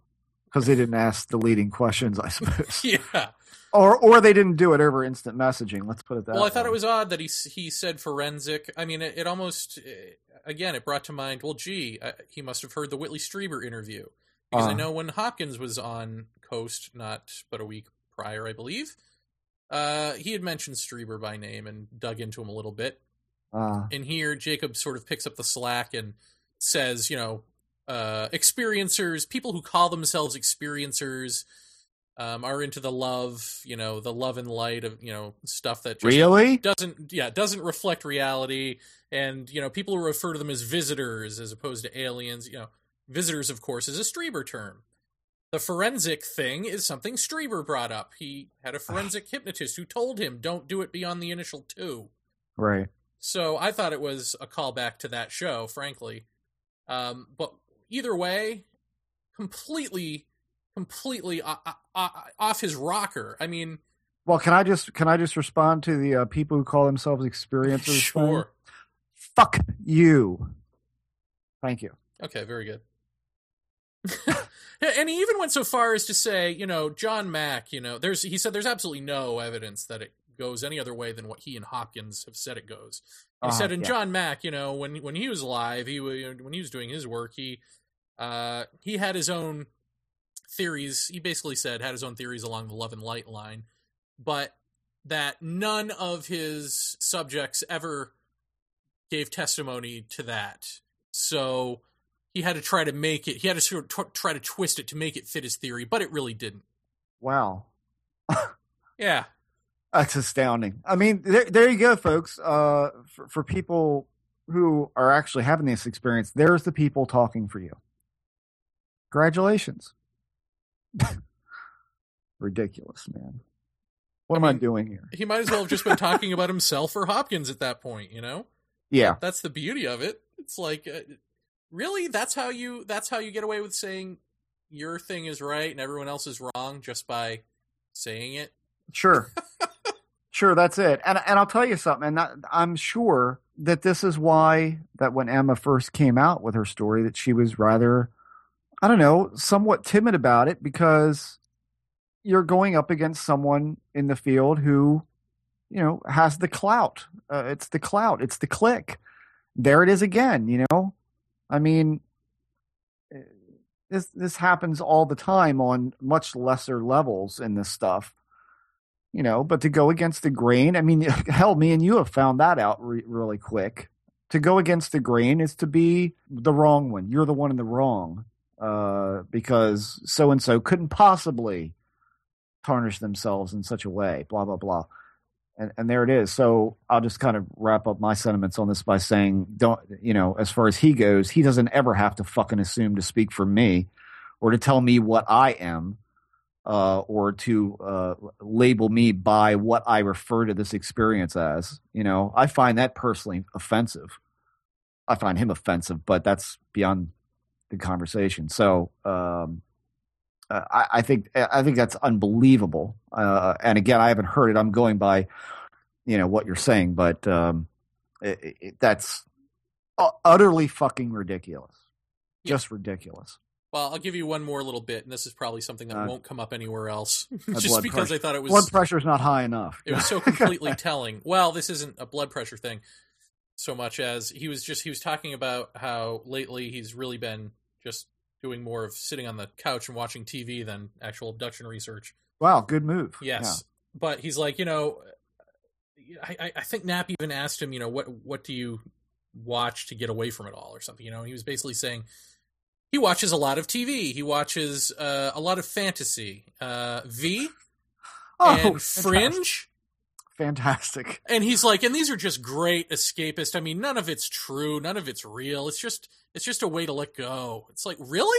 because they didn't ask the leading questions, I suppose, yeah. or or they didn't do it over instant messaging. Let's put it that. Way. Well, I thought it was odd that he he said forensic. I mean, it, it almost eh, again it brought to mind. Well, gee, uh, he must have heard the Whitley Strieber interview because I Uh. know when Hopkins was on Coast, not but a week prior, I believe, uh, he had mentioned Strieber by name and dug into him a little bit. Uh, And here, Jacobs sort of picks up the slack and says, you know, uh, experiencers, people who call themselves experiencers. Um, are into the love, you know, the love and light of, you know, stuff that just really? doesn't yeah doesn't reflect reality and you know people who refer to them as visitors as opposed to aliens you know visitors of course is a Strieber term the forensic thing is something Strieber brought up he had a forensic hypnotist who told him don't do it beyond the initial two Right. so I thought it was a callback to that show frankly um, but either way completely completely o- o- o- off his rocker I mean Well, can I just can I just respond to the uh, people who call themselves experiencers? thing? sure Fuck you. Thank you. Okay, very good. and he even went so far as to say, you know, John Mack, you know, there's he said there's absolutely no evidence that it goes any other way than what he and Hopkins have said it goes. He Uh, said, and yeah. John Mack, you know, when when he was alive, he when he was doing his work, he uh, he had his own theories. He basically said had his own theories along the love and light line, but that none of his subjects ever gave testimony to that. So he had to try to make it. He had to sort of try to twist it to make it fit his theory, but it really didn't. Wow. Yeah, That's astounding. I mean, there, there you go, folks. Uh, for, for people who are actually having this experience, there's the people talking for you. Congratulations. Ridiculous, man. What I am I doing here? he might as well have just been talking about himself or Hopkins at that point. You know. Yeah. that's the beauty of it it's like uh, really that's how you that's how you get away with saying your thing is right and everyone else is wrong just by saying it Sure. sure, that's it. And and I'll tell you something, and that, I'm sure that this is why that when Emma first came out with her story that she was rather I don't know, somewhat timid about it because you're going up against someone in the field who you know has the clout. Uh, it's the clout, it's the click. There it is again, you know? I mean eh, this this happens all the time on much lesser levels in this stuff you know but to go against the grain i mean hell me and you have found that out re- really quick to go against the grain is to be the wrong one you're the one in the wrong uh, because so and so couldn't possibly tarnish themselves in such a way blah blah blah and and there it is so i'll just kind of wrap up my sentiments on this by saying don't you know as far as he goes he doesn't ever have to fucking assume to speak for me or to tell me what i am uh, or to uh, label me by what I refer to this experience as. You know, I find that personally offensive. I find him offensive, but that's beyond the conversation. So um, uh, I, I think I think that's unbelievable. Uh, and again, I haven't heard it. I'm going by you know what you're saying, but um, it, it, that's utterly fucking ridiculous. Yeah. Just ridiculous. well i'll give you one more little bit and this is probably something that Uh, won't come up anywhere else just because pressure. i thought it was Blood pressure is not high enough. it was so completely telling. Well, this isn't a blood pressure thing so much as he was just he was talking about how lately he's really been just doing more of sitting on the couch and watching TV than actual abduction research. Wow, good move. Yes, but he's like, you know, I, I- think Knapp even asked him, you know, what what do you watch to get away from it all or something, you know? And he was basically saying he watches a lot of TV. He watches uh, a lot of fantasy, uh, V Oh, and. Fringe. Fantastic. And he's like, and these are just great escapist. I mean, none of it's true, none of it's real. It's just it's just a way to let go. It's like, really?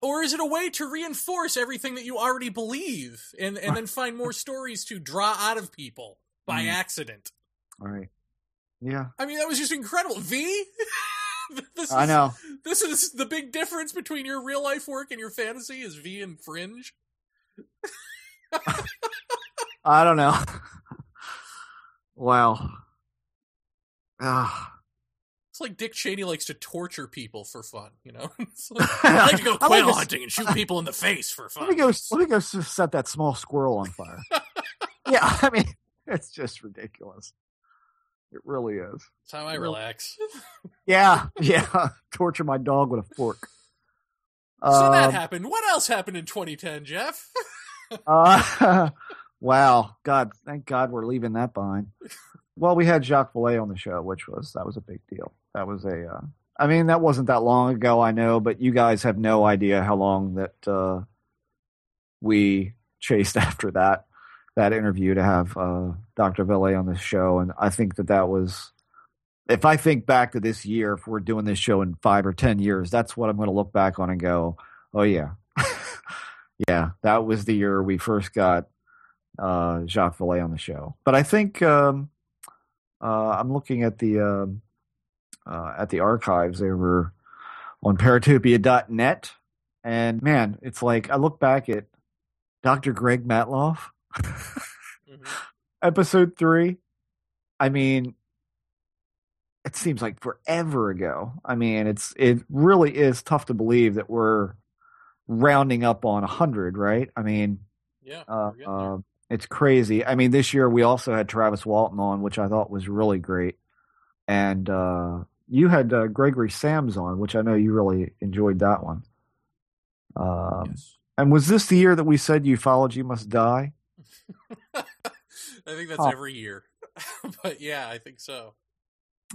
Or is it a way to reinforce everything that you already believe and, and then find more stories to draw out of people by Mm. accident? All right. Yeah, I mean, that was just incredible. V? this I know. This is the big difference between your real life work and your fantasy is V and Fringe. I don't know. Wow. Ah. It's like Dick Cheney likes to torture people for fun, you know? Like, I like to go I like quail hunting and shoot people in the face for fun. Let me go. Let me go set that small squirrel on fire. yeah, I mean, it's just ridiculous. It really is. That's how I relax. Yeah, yeah. Torture my dog with a fork. so that Um, happened. What else happened in 2010, Jeff? Uh, wow. God, thank God we're leaving that behind. Well, we had Jacques Vallée on the show, which was that was a big deal. That was a. Uh, I mean, that wasn't that long ago, I know, but you guys have no idea how long that uh, we chased after that that interview to have uh, Dr. Vallée on the show, and I think that that was. If I think back to this year, if we're doing this show in five or ten years, that's what I'm going to look back on and go, "Oh yeah, yeah, that was the year we first got uh, Jacques Vallée on the show. But I think um, uh, I'm looking at the um, uh, at the archives over on Paratopia.net, and man, it's like I look back at Dr. Greg Matloff, Mhm. episode three. I mean, it seems like forever ago. I mean, it's it really is tough to believe that we're rounding up on a hundred, right? I mean, Yeah. uh, uh, it's crazy. I mean, this year we also had Travis Walton on, which I thought was really great, and uh, you had uh, Gregory Sams on, which I know you really enjoyed that one. Um, Yes. And was this the year that we said ufology must die? I think that's every year. but yeah, I think so.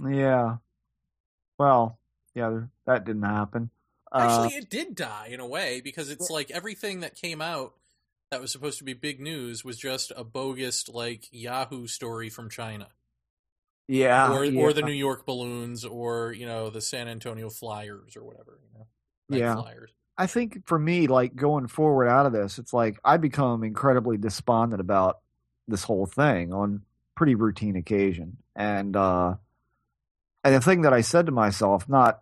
Yeah. Well, yeah, that didn't happen. Uh, Actually, it did die in a way because it's like everything that came out that was supposed to be big news was just a bogus like Yahoo story from China. yeah, or yeah, or the New York balloons or, you know, the San Antonio Flyers or whatever, you know. Night Yeah. Flyers. I think for me, like going forward out of this, it's like I become incredibly despondent about this whole thing on pretty routine occasion. And uh and the thing that I said to myself not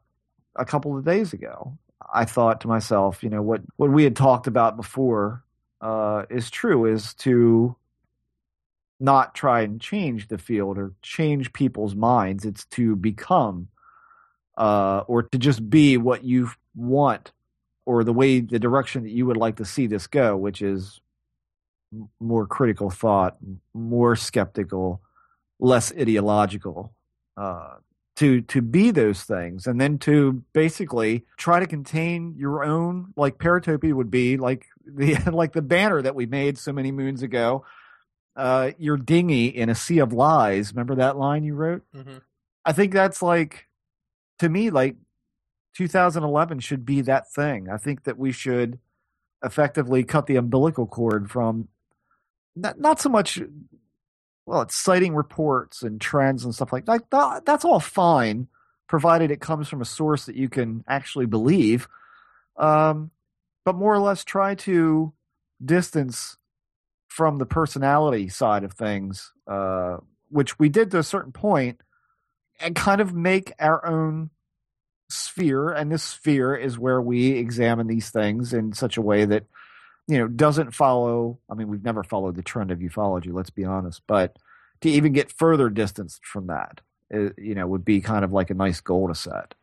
a couple of days ago, I thought to myself, you know, what what we had talked about before uh is true is to not try and change the field or change people's minds. It's to become uh or to just be what you want or the way the direction that you would like to see this go, which is more critical thought, more skeptical, less ideological, uh, to to be those things, and then to basically try to contain your own, like Paratopia would be, like the like the banner that we made so many moons ago. Uh, your dinghy in a sea of lies. Remember that line you wrote? hmm I think that's like to me like 2011 should be that thing. I think that we should effectively cut the umbilical cord from not, not so much well, it's citing reports and trends and stuff like that. that. That's all fine, provided it comes from a source that you can actually believe. Um, but more or less, try to distance from the personality side of things, uh, which we did to a certain point, and kind of make our own sphere. And this sphere is where we examine these things in such a way that you know doesn't follow. I mean, we've never followed the trend of ufology. Let's be honest, but to even get further distanced from that, uh, you know, would be kind of like a nice goal to set.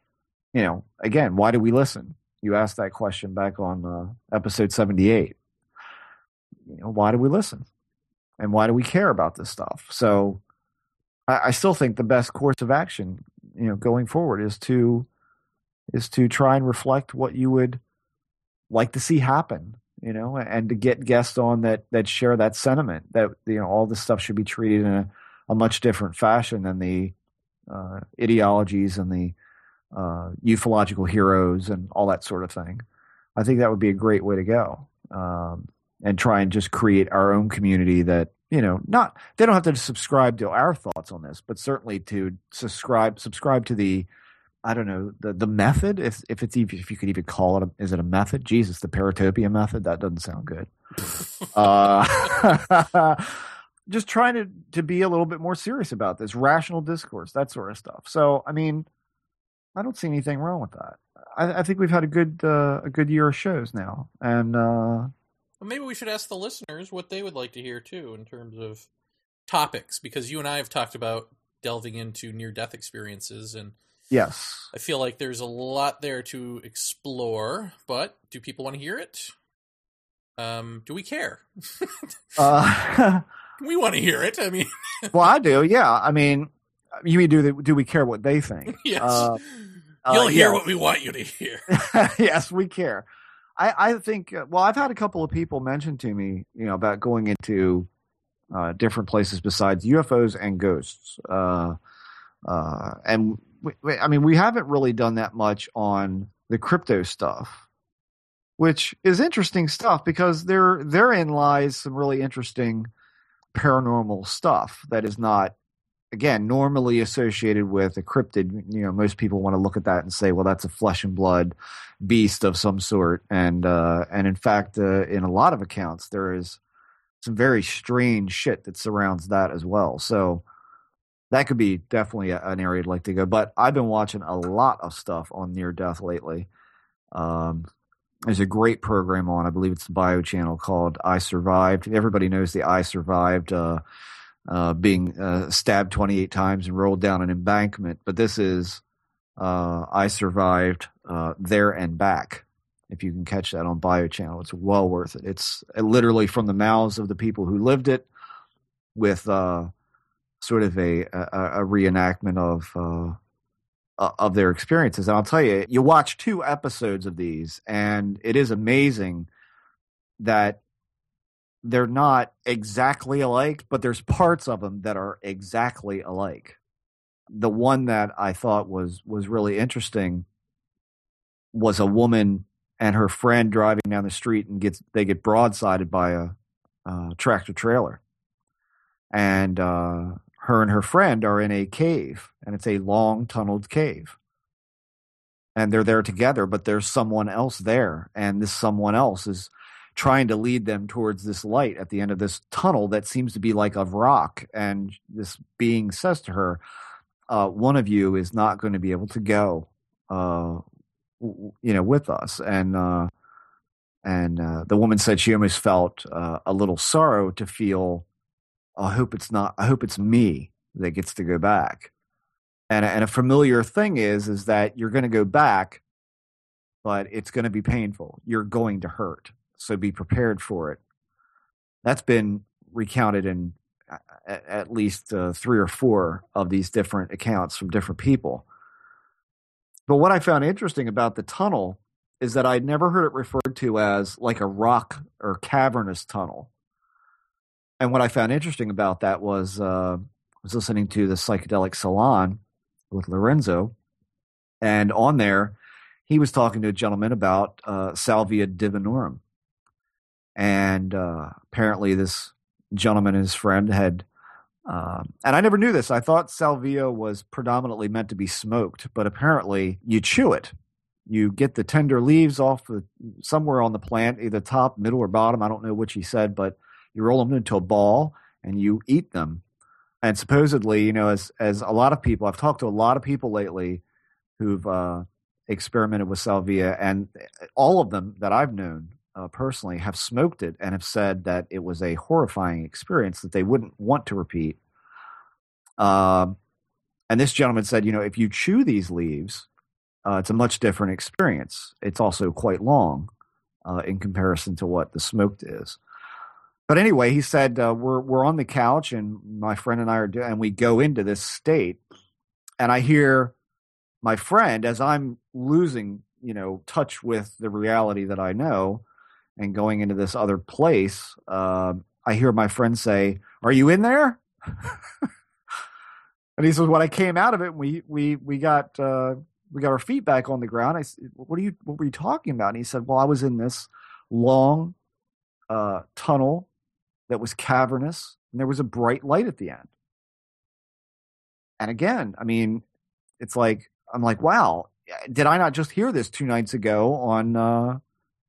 You know, again, why do we listen? You asked that question back on uh, episode seventy-eight. You know, why do we listen? And why do we care about this stuff? So, I, I still think the best course of action, you know, going forward is to is to try and reflect what you would like to see happen you know and to get guests on that that share that sentiment that you know all this stuff should be treated in a, a much different fashion than the uh, ideologies and the uh, ufological heroes and all that sort of thing. I think that would be a great way to go um, and try and just create our own community that you know not they don't have to subscribe to our thoughts on this but certainly to subscribe subscribe to the I don't know the the method if if it's even if you could even call it a, is it a method? Jesus, the Paratopia method that doesn't sound good. Uh, just trying to to be a little bit more serious about this rational discourse, that sort of stuff. So I mean, I don't see anything wrong with that. I, I think we've had a good uh, a good year of shows now, and uh, Well, maybe we should ask the listeners what they would like to hear too in terms of topics because you and I have talked about delving into near death experiences and yes, I feel like there's a lot there to explore, but do people want to hear it? Um, do we care? uh, we want to hear it. I mean, well, I do. Yeah, I mean, you mean do they, do we care what they think? yes. Uh, uh, You'll hear yeah. what we want you to hear. yes, we care. I, I think. uh, Well, I've had a couple of people mention to me, you know, about going into uh, different places besides UFOs and ghosts. Uh, uh, and I mean, we haven't really done that much on the crypto stuff, which is interesting stuff because there therein lies some really interesting paranormal stuff that is not again normally associated with a cryptid. You know most people want to look at that and say well that's a flesh and blood beast of some sort. And uh and in fact uh, in a lot of accounts there is some very strange shit that surrounds that as well. So that could be definitely an area I'd like to go but I've been watching a lot of stuff on near death lately um there's a great program on I believe it's the bio channel called I Survived everybody knows the I Survived uh uh, being uh, stabbed 28 times and rolled down an embankment. But this is uh, I survived uh, there and back, If you can catch that on Bio Channel, it's well worth it. It's literally from the mouths of the people who lived it, with uh, sort of a, a, a reenactment of uh, uh, of their experiences. And I'll tell you, you watch two episodes of these, and it is amazing that they're not exactly alike, but there's parts of them that are exactly alike. The one that I thought was was really interesting was a woman and her friend driving down the street and gets they get broadsided by a, a tractor trailer, and uh, her and her friend are in a cave, and it's a long tunneled cave. And they're there together, but there's someone else there, and this someone else is trying to lead them towards this light at the end of this tunnel that seems to be like of rock. And this being says to her, uh, "One of you is not going to be able to go, uh, you know, with us." And uh, and uh, the woman said she almost felt uh, a little sorrow to feel. I hope it's not. I hope it's me that gets to go back. And and a familiar thing is is that you're going to go back, but it's going to be painful. You're going to hurt so be prepared for it. That's been recounted in at least uh, three or four of these different accounts from different people. But what I found interesting about the tunnel is that I'd never heard it referred to as like a rock or cavernous tunnel. And what I found interesting about that was uh, I was listening to the psychedelic salon with Lorenzo, and on there he was talking to a gentleman about uh, salvia divinorum, and uh, apparently this gentleman and his friend had uh, and I never knew this. I thought salvia was predominantly meant to be smoked, but apparently you chew it. You get the tender leaves off the, somewhere on the plant, either top, middle, or bottom. I don't know which he said, but you roll them into a ball and you eat them. And supposedly, you know, as as a lot of people, I've talked to a lot of people lately who've uh, experimented with salvia, and all of them that I've known uh, personally have smoked it and have said that it was a horrifying experience that they wouldn't want to repeat. Um, and this gentleman said, you know, if you chew these leaves, uh, it's a much different experience. It's also quite long uh, in comparison to what the smoked is. But anyway, he said uh, we're we're on the couch, and my friend and I are and we go into this state, and I hear my friend as I'm losing, you know, touch with the reality that I know and going into this other place, uh, I hear my friend say, "Are you in there?" and he says, "When I came out of it, we we we got uh, we got our feet back on the ground." I said, "What are you? What were you talking about?" And he said, "Well, I was in this long uh, tunnel that was cavernous, and there was a bright light at the end." And again, I mean, it's like I'm like, "Wow, did I not just hear this two nights ago on?" Uh,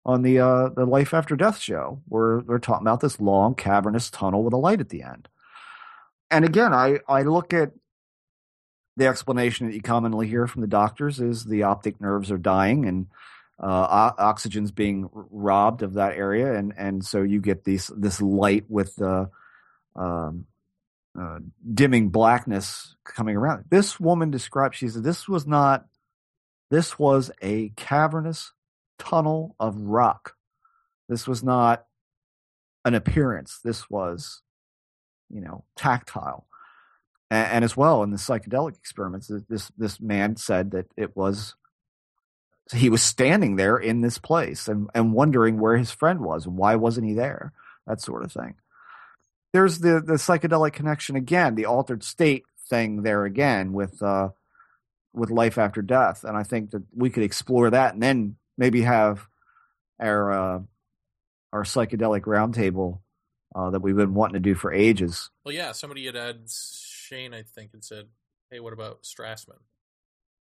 on the uh, the Life After Death show, where they're talking about this long cavernous tunnel with a light at the end. And again, I I look at the explanation that you commonly hear from the doctors is the optic nerves are dying and uh, oxygen's being robbed of that area, and and so you get this this light with the um, uh, dimming blackness coming around. This woman described. She said this was not. This was a cavernous tunnel of rock. This was not an appearance. This was, you know, tactile. And, and as well in the psychedelic experiments, this this man said that it was he was standing there in this place and, and wondering where his friend was and why wasn't he there, that sort of thing. There's the the psychedelic connection again, the altered state thing there again with uh, with life after death, and I think that we could explore that and then maybe have our uh, our psychedelic roundtable uh, that we've been wanting to do for ages. Well, yeah, somebody had had Shane, I think, and said, "Hey, what about Strassman?"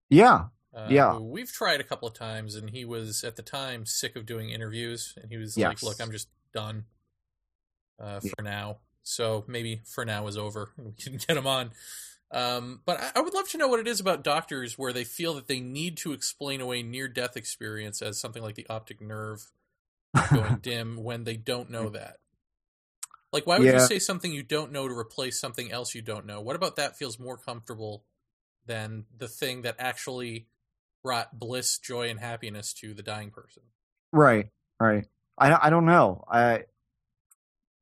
Yeah, uh, yeah. We've tried a couple of times, and he was at the time sick of doing interviews, and he was yes. like, "Look, I'm just done uh, for yeah. now." So maybe for now is over, and we can get him on. Um, but I, I, would love to know what it is about doctors where they feel that they need to explain away near death experience as something like the optic nerve going dim when they don't know that. Like, why would yeah. you say something you don't know to replace something else you don't know? What about that feels more comfortable than the thing that actually brought bliss, joy, and happiness to the dying person? Right, right. I I don't know. I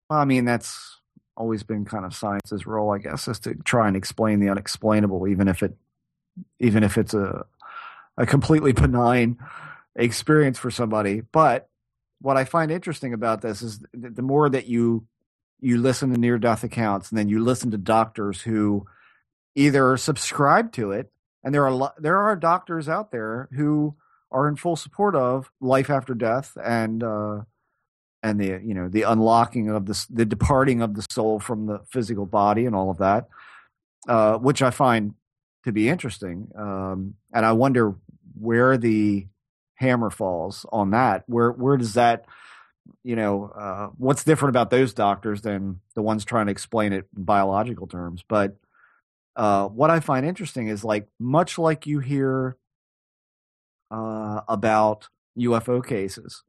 well, I mean that's always been kind of science's role, I guess, is to try and explain the unexplainable, even if it even if it's a a completely benign experience for somebody. But what I find interesting about this is the more that you you listen to near death accounts and then you listen to doctors who either subscribe to it and there are there are doctors out there who are in full support of life after death and uh, and the you know the unlocking of the the departing of the soul from the physical body and all of that, uh, which I find to be interesting. Um, and I wonder where the hammer falls on that. Where where does that you know uh, what's different about those doctors than the ones trying to explain it in biological terms? But uh, what I find interesting is like much like you hear uh, about UFO cases,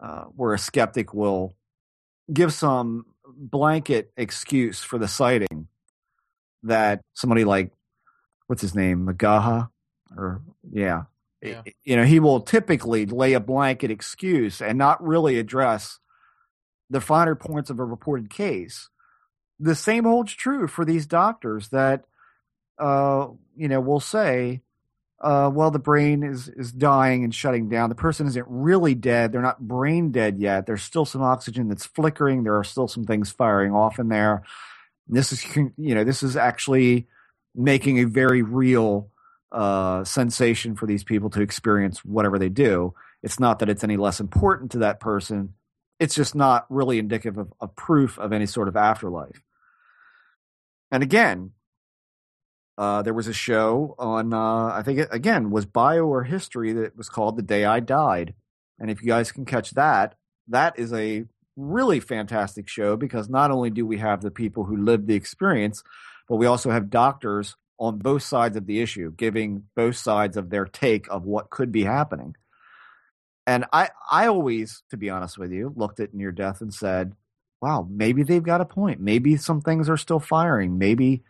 uh, where a skeptic will give some blanket excuse for the sighting that somebody like what's his name Magaha or yeah, Yeah. you know he will typically lay a blanket excuse and not really address the finer points of a reported case the same holds true for these doctors that uh you know will say uh well the brain is is dying and shutting down. The person isn't really dead. They're not brain dead yet. There's still some oxygen that's flickering. There are still some things firing off in there. This is you know this is actually making a very real uh sensation for these people to experience whatever they do. It's not that it's any less important to that person. It's just not really indicative of, of proof of any sort of afterlife and again, uh, there was a show on, uh, I think it again was bio or history that was called The Day I Died. And if you guys can catch that, that is a really fantastic show because not only do we have the people who lived the experience, but we also have doctors on both sides of the issue giving both sides of their take of what could be happening. And I, I always, to be honest with you, looked at near death and said, wow, maybe they've got a point. Maybe some things are still firing. Maybe,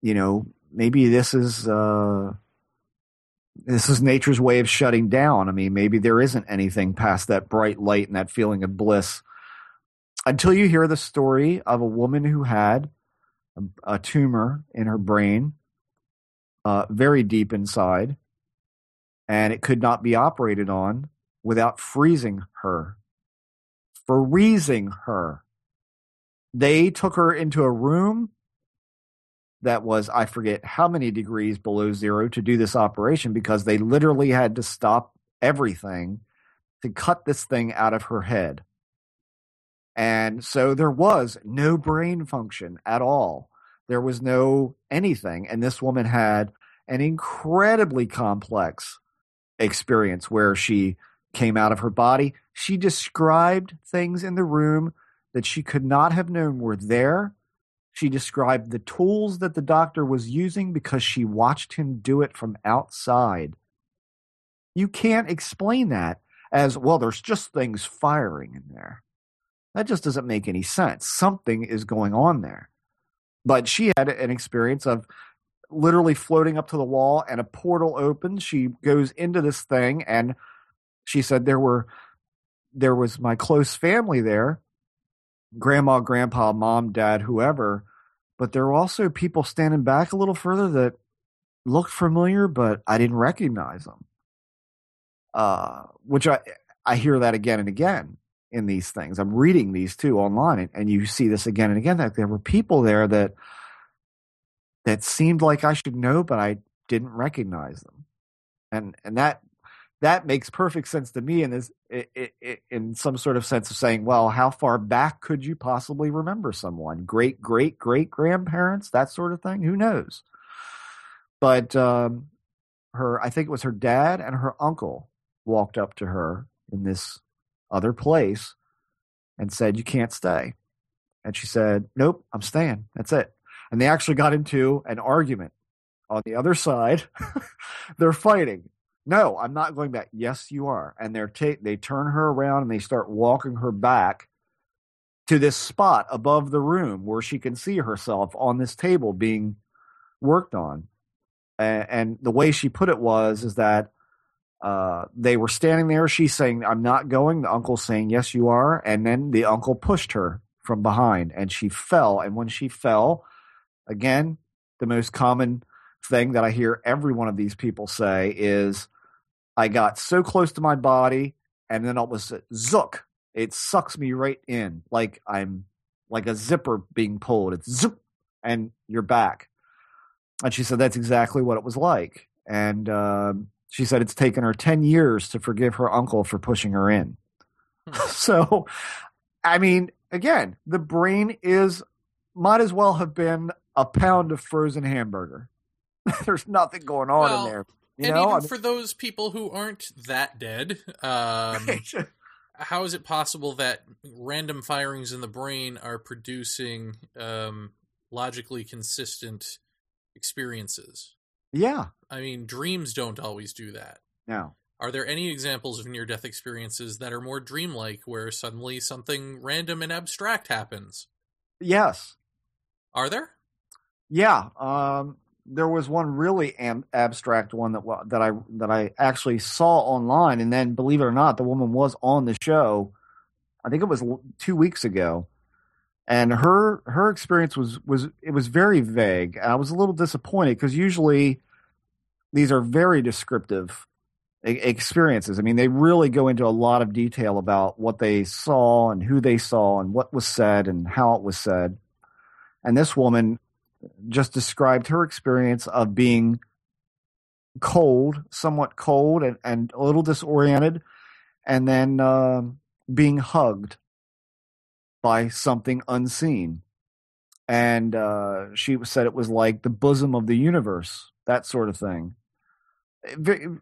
you know, maybe this is uh, this is nature's way of shutting down. I mean, maybe there isn't anything past that bright light and that feeling of bliss until you hear the story of a woman who had a, a tumor in her brain, uh, very deep inside, and it could not be operated on without freezing her freezing her. They took her into a room that was, I forget how many degrees below zero to do this operation because they literally had to stop everything to cut this thing out of her head. And so there was no brain function at all. There was no anything. And this woman had an incredibly complex experience where she came out of her body. She described things in the room that she could not have known were there. She described the tools that the doctor was using because she watched him do it from outside. You can't explain that as well, there's just things firing in there. That just doesn't make any sense. Something is going on there. But she had an experience of literally floating up to the wall and a portal opens. She goes into this thing and she said there were there was my close family there grandma grandpa mom dad whoever but there were also people standing back a little further that looked familiar but i didn't recognize them uh, which i i hear that again and again in these things. I'm reading these too online and, and you see this again and again that there were people there that that seemed like i should know but i didn't recognize them and and that that makes perfect sense to me and is in some sort of sense of saying, well, how far back could you possibly remember someone? Great, great, great grandparents, that sort of thing. Who knows? But um, her, I think it was her dad and her uncle walked up to her in this other place and said, "You can't stay." And she said, "Nope, I'm staying. That's it." And they actually got into an argument on the other side. They're fighting no, I'm not going back. Yes, you are. And they're ta- they turn her around and they start walking her back to this spot above the room where she can see herself on this table being worked on. And, and the way she put it was is that Uh, they were standing there. She's saying, I'm not going. The uncle's saying, Yes, you are. And then the uncle pushed her from behind and she fell. And when she fell, again, the most common thing that I hear every one of these people say is, I got so close to my body and then it was zook. It sucks me right in like I'm like a zipper being pulled. It's zoop and you're back. And she said that's exactly what it was like. And um, she said it's taken her 10 years to forgive her uncle for pushing her in. so, I mean, again, the brain is, might as well have been a pound of frozen hamburger. There's nothing going on Well, in there. You and know, even I mean- for those people who aren't that dead, um, how is it possible that random firings in the brain are producing um, logically consistent experiences? yeah, I mean, dreams don't always do that. no. Are there any examples of near death experiences that are more dreamlike where suddenly something random and abstract happens? Yes. Are there? Yeah, um, there was one really am- abstract one that that I that I actually saw online, and then believe it or not, the woman was on the show. I think it was two weeks ago, and her her experience was was it was very vague. I was a little disappointed because usually these are very descriptive experiences. I mean, they really go into a lot of detail about what they saw and who they saw and what was said and how it was said. And this woman just described her experience of being cold, somewhat cold and, and a little disoriented, and then um being hugged by something unseen. And uh, she said it was like the bosom of the universe, that sort of thing.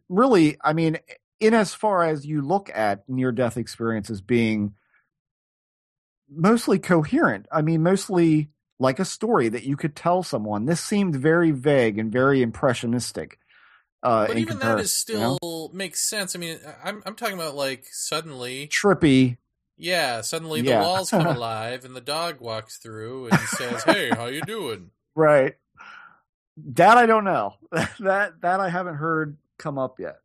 Really, I mean, in as far as you look at near death experiences being mostly coherent, I mean, mostly like a story that you could tell someone. This seemed very vague and very impressionistic. Uh, but even that is comparison, you know? still makes sense. I mean, I'm I'm talking about like suddenly, trippy. yeah, suddenly Yeah. the walls come alive and the dog walks through and says, "Hey, how you doing?" Right. That I don't know. that that I haven't heard come up yet.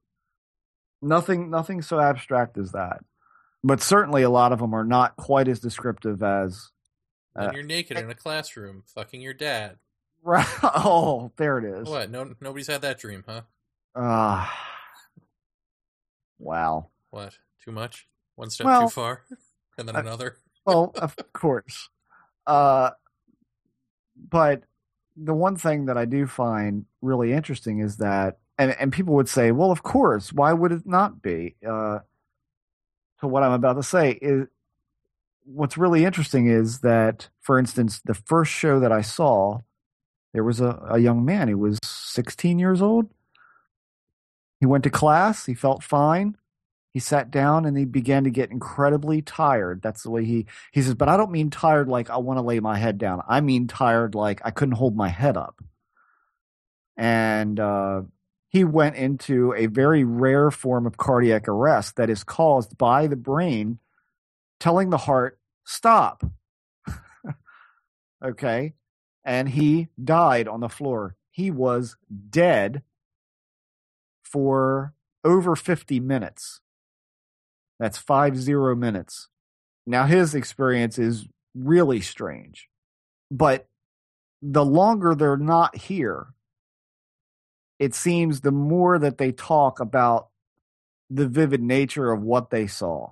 Nothing nothing so abstract as that. But certainly a lot of them are not quite as descriptive as And Uh, you're naked in a classroom, fucking your dad. right. Oh, there it is. What? No, nobody's had that dream, huh? Ah. wow. What? Too much? One step Well, too far, and then I- another. Well, of course. Uh, but the one thing that I do find really interesting is that, and, and people would say, well, of course, why would it not be? Uh, so what I'm about to say is, what's really interesting is that, for instance, the first show that I saw, there was a, a young man. He was 16 years old. He went to class. He felt fine. He sat down and he began to get incredibly tired. That's the way he he says, but I don't mean tired like I want to lay my head down. I mean tired like I couldn't hold my head up. And uh, he went into a very rare form of cardiac arrest that is caused by the brain telling the heart, stop. okay. And he died on the floor. He was dead for over 50 minutes. That's five zero minutes. Now his experience is really strange, but the longer they're not here, it seems the more that they talk about the vivid nature of what they saw.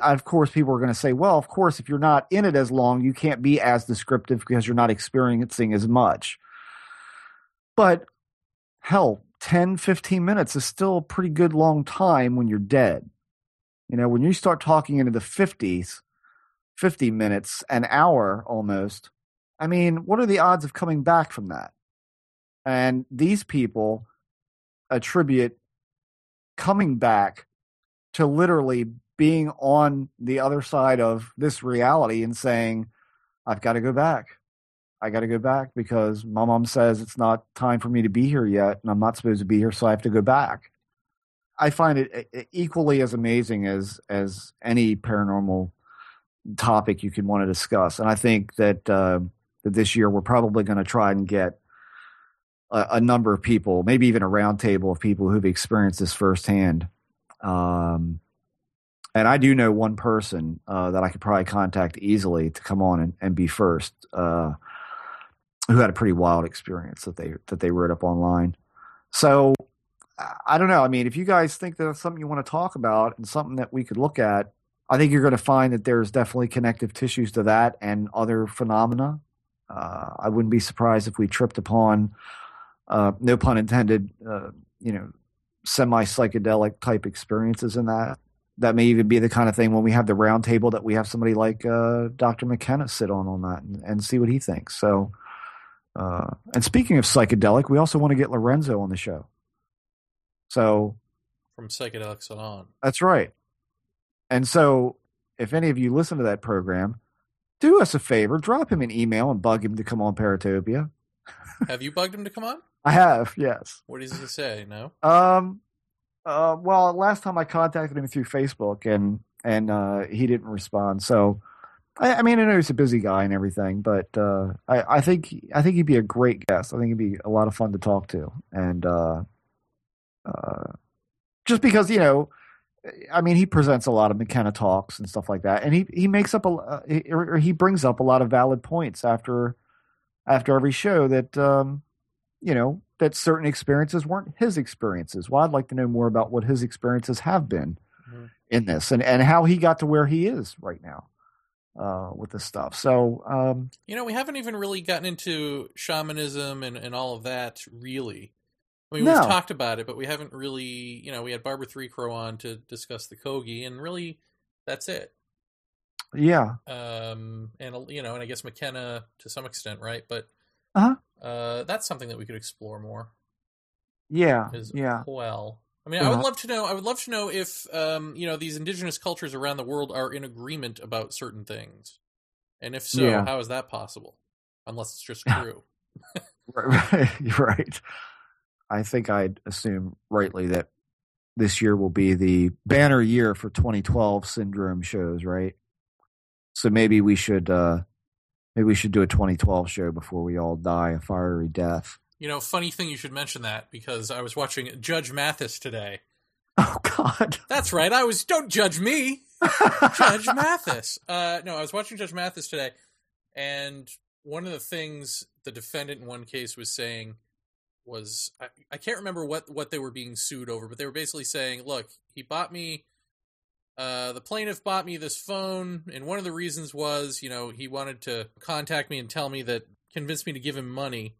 Of course, people are going to say, well, of course, if you're not in it as long, you can't be as descriptive because you're not experiencing as much. But hell, 10, 15 minutes is still a pretty good long time when you're dead. You know, when you start talking into the 50s, 50 minutes, an hour almost, I mean, what are the odds of coming back from that? And these people attribute coming back to literally being on the other side of this reality and saying, I've got to go back. I got to go back because my mom says it's not time for me to be here yet, and I'm not supposed to be here, so I have to go back. I find it equally as amazing as as any paranormal topic you could want to discuss, and I think that uh, that this year we're probably going to try and get a, a number of people, maybe even a roundtable of people who've experienced this firsthand. Um, and I do know one person uh, that I could probably contact easily to come on and, and be first, uh, who had a pretty wild experience that they that they wrote up online. So I don't know. I mean, if you guys think that's something you want to talk about and something that we could look at, I think you're going to find that there's definitely connective tissues to that and other phenomena. Uh, I wouldn't be surprised if we tripped upon, uh, no pun intended, uh, you know, semi psychedelic type experiences in that. That may even be the kind of thing when we have the roundtable that we have somebody like uh, Dr. McKenna sit on on that and, and see what he thinks. So, uh, and speaking of psychedelic, we also want to get Lorenzo on the show. So From psychedelics on. that's right. And so, if any of you listen to that program, do us a favor, drop him an email and bug him to come on Paratopia. Have you bugged him to come on? I have, yes. What does he say? No. Um, uh, well, last time I contacted him through Facebook, and and uh, he didn't respond. So, I, I mean, I know he's a busy guy and everything, but uh, I, I think I think he'd be a great guest. I think he'd be a lot of fun to talk to, and uh, uh, just because you know, I mean, he presents a lot of McKenna talks and stuff like that, and he he makes up a uh, or he brings up a lot of valid points after after every show that um, you know that certain experiences weren't his experiences. Well, I'd like to know more about what his experiences have been Mhm. in this, and and how he got to where he is right now uh, with this stuff. So um, You know, we haven't even really gotten into shamanism and, and all of that, really. I mean, No. we've talked about it, but we haven't really, you know, we had Barbara Three Crow on to discuss the Kogi, and really, that's it. yeah, Um, and, you know, and I guess McKenna to some extent, right? But Uh-huh. Uh, that's something that we could explore more yeah, as yeah. well. I mean, I Uh-huh. would love to know. I would love to know if, um, you know, these indigenous cultures around the world are in agreement about certain things, and if so, Yeah. how is that possible? Unless it's just true. Right, right, right. I think I'd assume rightly that this year will be the banner year for 2012 syndrome shows, right? So maybe we should uh maybe we should do a 2012 show before we all die a fiery death. You know, funny thing you should mention that because I was watching Judge Mathis today. Oh God. That's right. I was. Don't judge me, Judge Mathis. Uh, no, I was watching Judge Mathis today, and one of the things the defendant in one case was saying was I, I can't remember what what they were being sued over, but they were basically saying, "Look, he bought me." Uh, the plaintiff bought me this phone, and one of the reasons was, you know, he wanted to contact me and tell me that, convince me to give him money.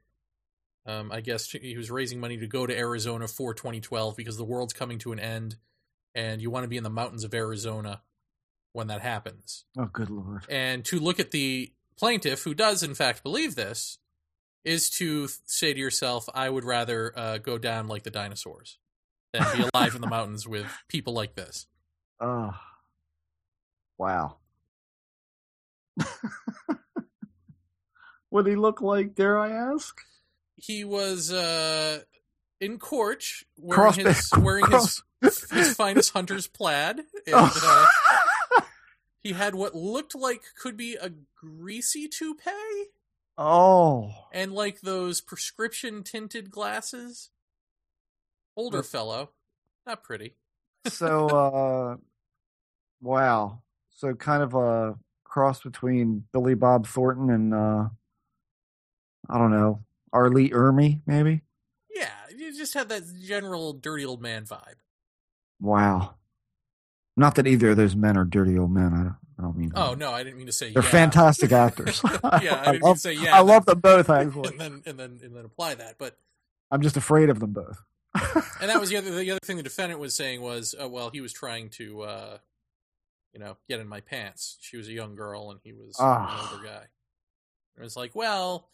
Um, I guess he was raising money to go to Arizona for 2012 because the world's coming to an end, and you want to be in the mountains of Arizona when that happens. Oh good lord. And to look at the plaintiff, who does in fact believe this, is to say to yourself, I would rather uh, go down like the dinosaurs than be alive in the mountains with people like this. Oh. Wow. what did he look like, dare I ask? He was uh, in court wearing Cross- his wearing his, his finest hunter's plaid, and uh, he had what looked like could be a greasy toupee oh. and like those prescription tinted glasses. Older fellow, not pretty. so uh wow so kind of a cross between billy bob thornton and uh i don't know R. Lee Ermey maybe Yeah, you just had that general dirty old man vibe. wow not that either of those men are dirty old men i don't, I don't mean Oh no, I didn't mean to say that. they're yeah. fantastic actors yeah, I didn't mean love, to say yeah. I love them both actually and then and then and then apply that. But i'm just afraid of them both and that was the other the other thing the defendant was saying was, uh, well, he was trying to, uh, you know, get in my pants. She was a young girl and he was Ah. an older guy. And it was like, well,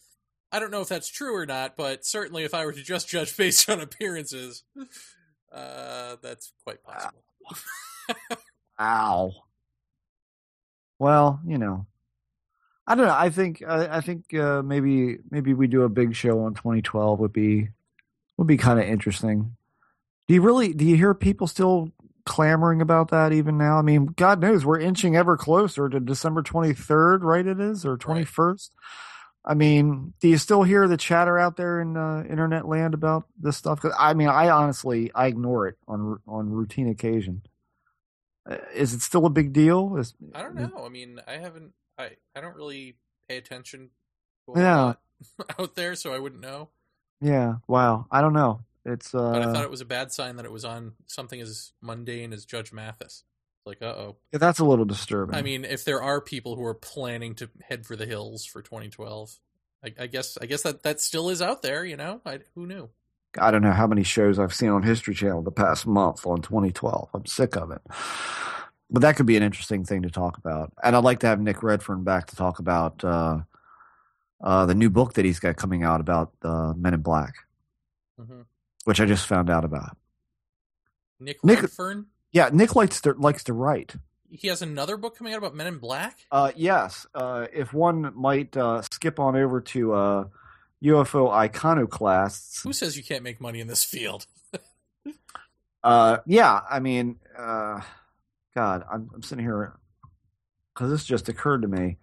I don't know if that's true or not, but certainly if I were to just judge based on appearances, uh, that's quite possible. Ow. Well, you know, I don't know. I think I, I think uh, maybe maybe we do a big show on 2012 would be would be kind of interesting. Do you really do you hear people still clamoring about that even now? I mean, God knows we're inching ever closer to December 23rd, right? It is or 21st. I mean, do you still hear the chatter out there in uh, internet land about this stuff? 'Cause, I mean, I honestly I ignore it on on routine occasion. Uh, Is it still a big deal? Is, I don't know. I mean, I haven't. I I don't really pay attention. Yeah. out there, so I wouldn't know. Yeah. Wow. I don't know. It's uh. But I thought it was a bad sign that it was on something as mundane as Judge Mathis. Like, uh oh. yeah, that's a little disturbing. I mean, if there are people who are planning to head for the hills for 2012, I, I guess I guess that that still is out there. You know, I, who knew? I don't know how many shows I've seen on History Channel the past month on 2012. I'm sick of it. But that could be an interesting thing to talk about. And I'd like to have Nick Redfern back to talk about uh, uh, the new book that he's got coming out about uh, Men in Black, hmm which I just found out about. Nick, Nick- Redfern. Yeah, Nick likes to, likes to write. He has another book coming out about Men in Black. Uh, yes, uh, if one might uh, skip on over to uh, UFO Iconoclasts. Who says you can't make money in this field? Uh, yeah, I mean, uh, God, I'm, I'm sitting here because this just occurred to me.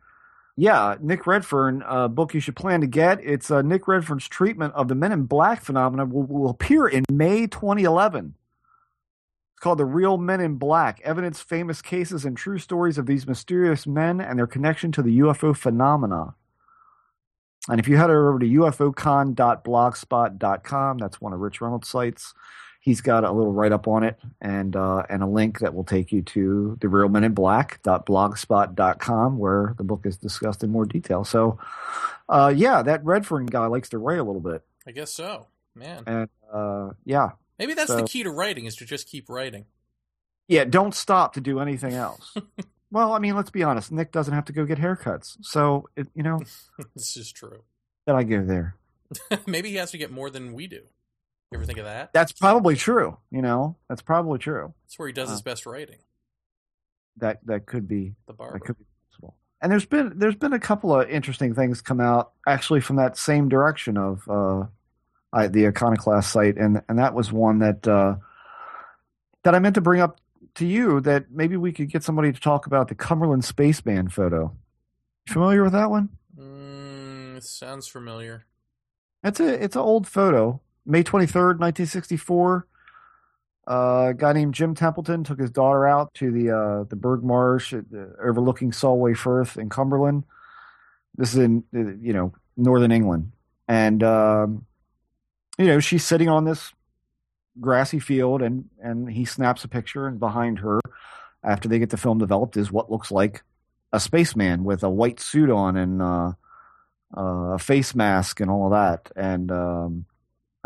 Yeah, Nick Redfern, uh, book you should plan to get. It's uh, Nick Redfern's treatment of the Men in Black phenomenon will, will appear in May 2011. It's called The Real Men in Black Evidence, Famous Cases, and True Stories of These Mysterious Men and Their Connection to the UFO Phenomena. And if you head over to ufocon.blogspot.com, that's one of Rich Reynolds' sites, he's got a little write up on it and uh, and a link that will take you to the real men in black.blogspot.com where the book is discussed in more detail. So, uh, yeah, that Redfern guy likes to write a little bit. I guess so. Man, And uh, yeah, maybe that's so- the key to writing is to just keep writing. yeah, don't stop to do anything else. well, I mean, let's be honest. Nick doesn't have to go get haircuts. So, it, you know, this is true. that I go there. maybe he has to get more than we do. You ever think of that? That's probably true. You know, that's probably true. That's where he does his Uh, best writing. That that could be The That could be possible. And there's been there's been a couple of interesting things come out actually from that same direction of uh, I, the Iconoclast site, and and that was one that uh, that I meant to bring up to you that maybe we could get somebody to talk about the Cumberland Space Spaceman photo. Familiar with that one? Mm, sounds familiar. It's a it's an old photo, May twenty third, nineteen sixty four. Uh, a guy named Jim Templeton took his daughter out to the uh, the Burgh Marsh overlooking Solway Firth in Cumberland. This is in uh, you know northern England, and um, you know she's sitting on this grassy field, and and he snaps a picture, and behind her, after they get the film developed, is what looks like a spaceman with a white suit on and uh, uh, a face mask and all of that, and um,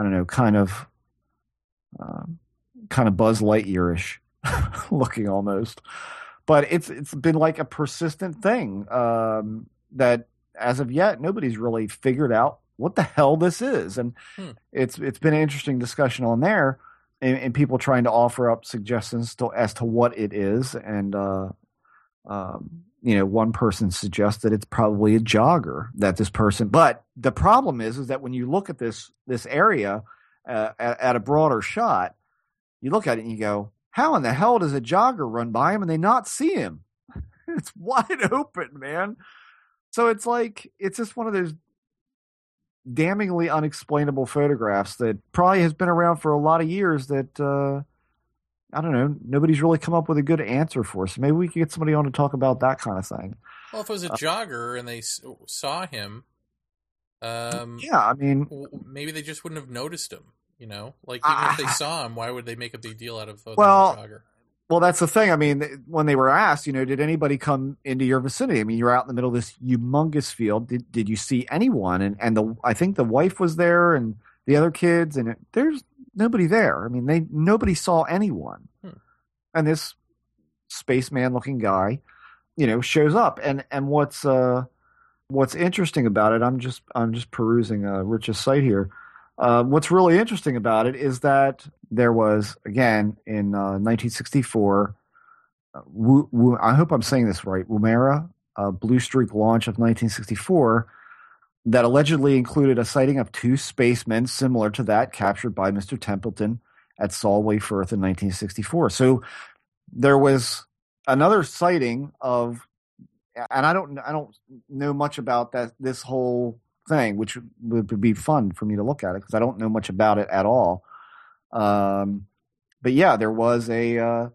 I don't know, kind of, um, kind of Buzz Lightyear-ish looking almost. But it's it's been like a persistent thing um, that, as of yet, nobody's really figured out what the hell this is, and Hmm. it's it's been an interesting discussion on there, and, and people trying to offer up suggestions to, as to what it is, and uh, um, you know, one person suggests that it's probably a jogger that this person. But the problem is, is that when you look at this this area uh, at, at a broader shot, you look at it and you go, "How in the hell does a jogger run by him and they not see him? it's wide open, man." So it's like it's just one of those damningly unexplainable photographs that probably has been around for a lot of years. That uh, I don't know. Nobody's really come up with a good answer for. So maybe we could get somebody on to talk about that kind of thing. Well, if it was a Uh, jogger and they saw him, um, yeah, I mean, maybe they just wouldn't have noticed him. You know, like even if they saw him, why would they make a big deal out of oh, Well, well, jogger? well, that's the thing. I mean, when they were asked, you know, did anybody come into your vicinity? I mean, you're out in the middle of this humongous field. Did did you see anyone? And and the I think the wife was there and the other kids, and it, there's nobody there. I mean, they nobody saw anyone. Hmm. And this spaceman looking guy, you know, shows up. And and what's uh what's interesting about it? I'm just I'm just perusing uh, Rich's site here. Uh, what's really interesting about it is that there was again in uh, 1964. Uh, Wu, Wu, I hope I'm saying this right. Woomera, uh, Blue Streak launch of 1964, that allegedly included a sighting of two spacemen similar to that captured by Mr. Templeton at Solway Firth in 1964. So there was another sighting of and I don't I don't know much about that this whole thing, which would be fun for me to look at it because I don't know much about it at all. Um, but yeah, there was a. Uh,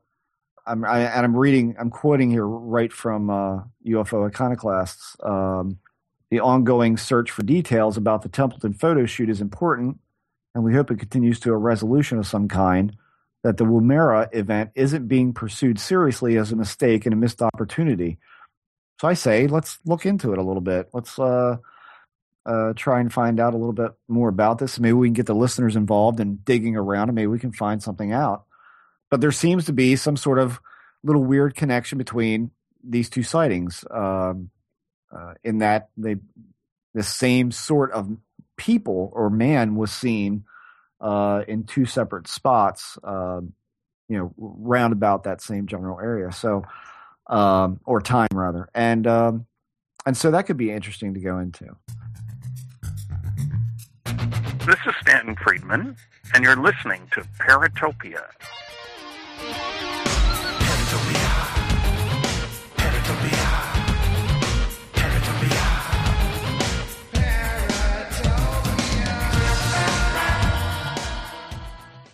I'm I, and I'm reading. I'm quoting here right from uh, UFO Iconoclasts. Um, the ongoing search for details about the Templeton photo shoot is important, and we hope it continues to a resolution of some kind. That the Woomera event isn't being pursued seriously as a mistake and a missed opportunity. So I say, let's look into it a little bit. Let's uh, uh, try and find out a little bit more about this. Maybe we can get the listeners involved in digging around, and maybe we can find something out. But there seems to be some sort of little weird connection between these two sightings, um, uh, in that they the same sort of people or man was seen uh, in two separate spots, uh, you know, round about that same general area. So, um, or time rather, and um, and so that could be interesting to go into. This is Stanton Friedman, and you're listening to Paratopia.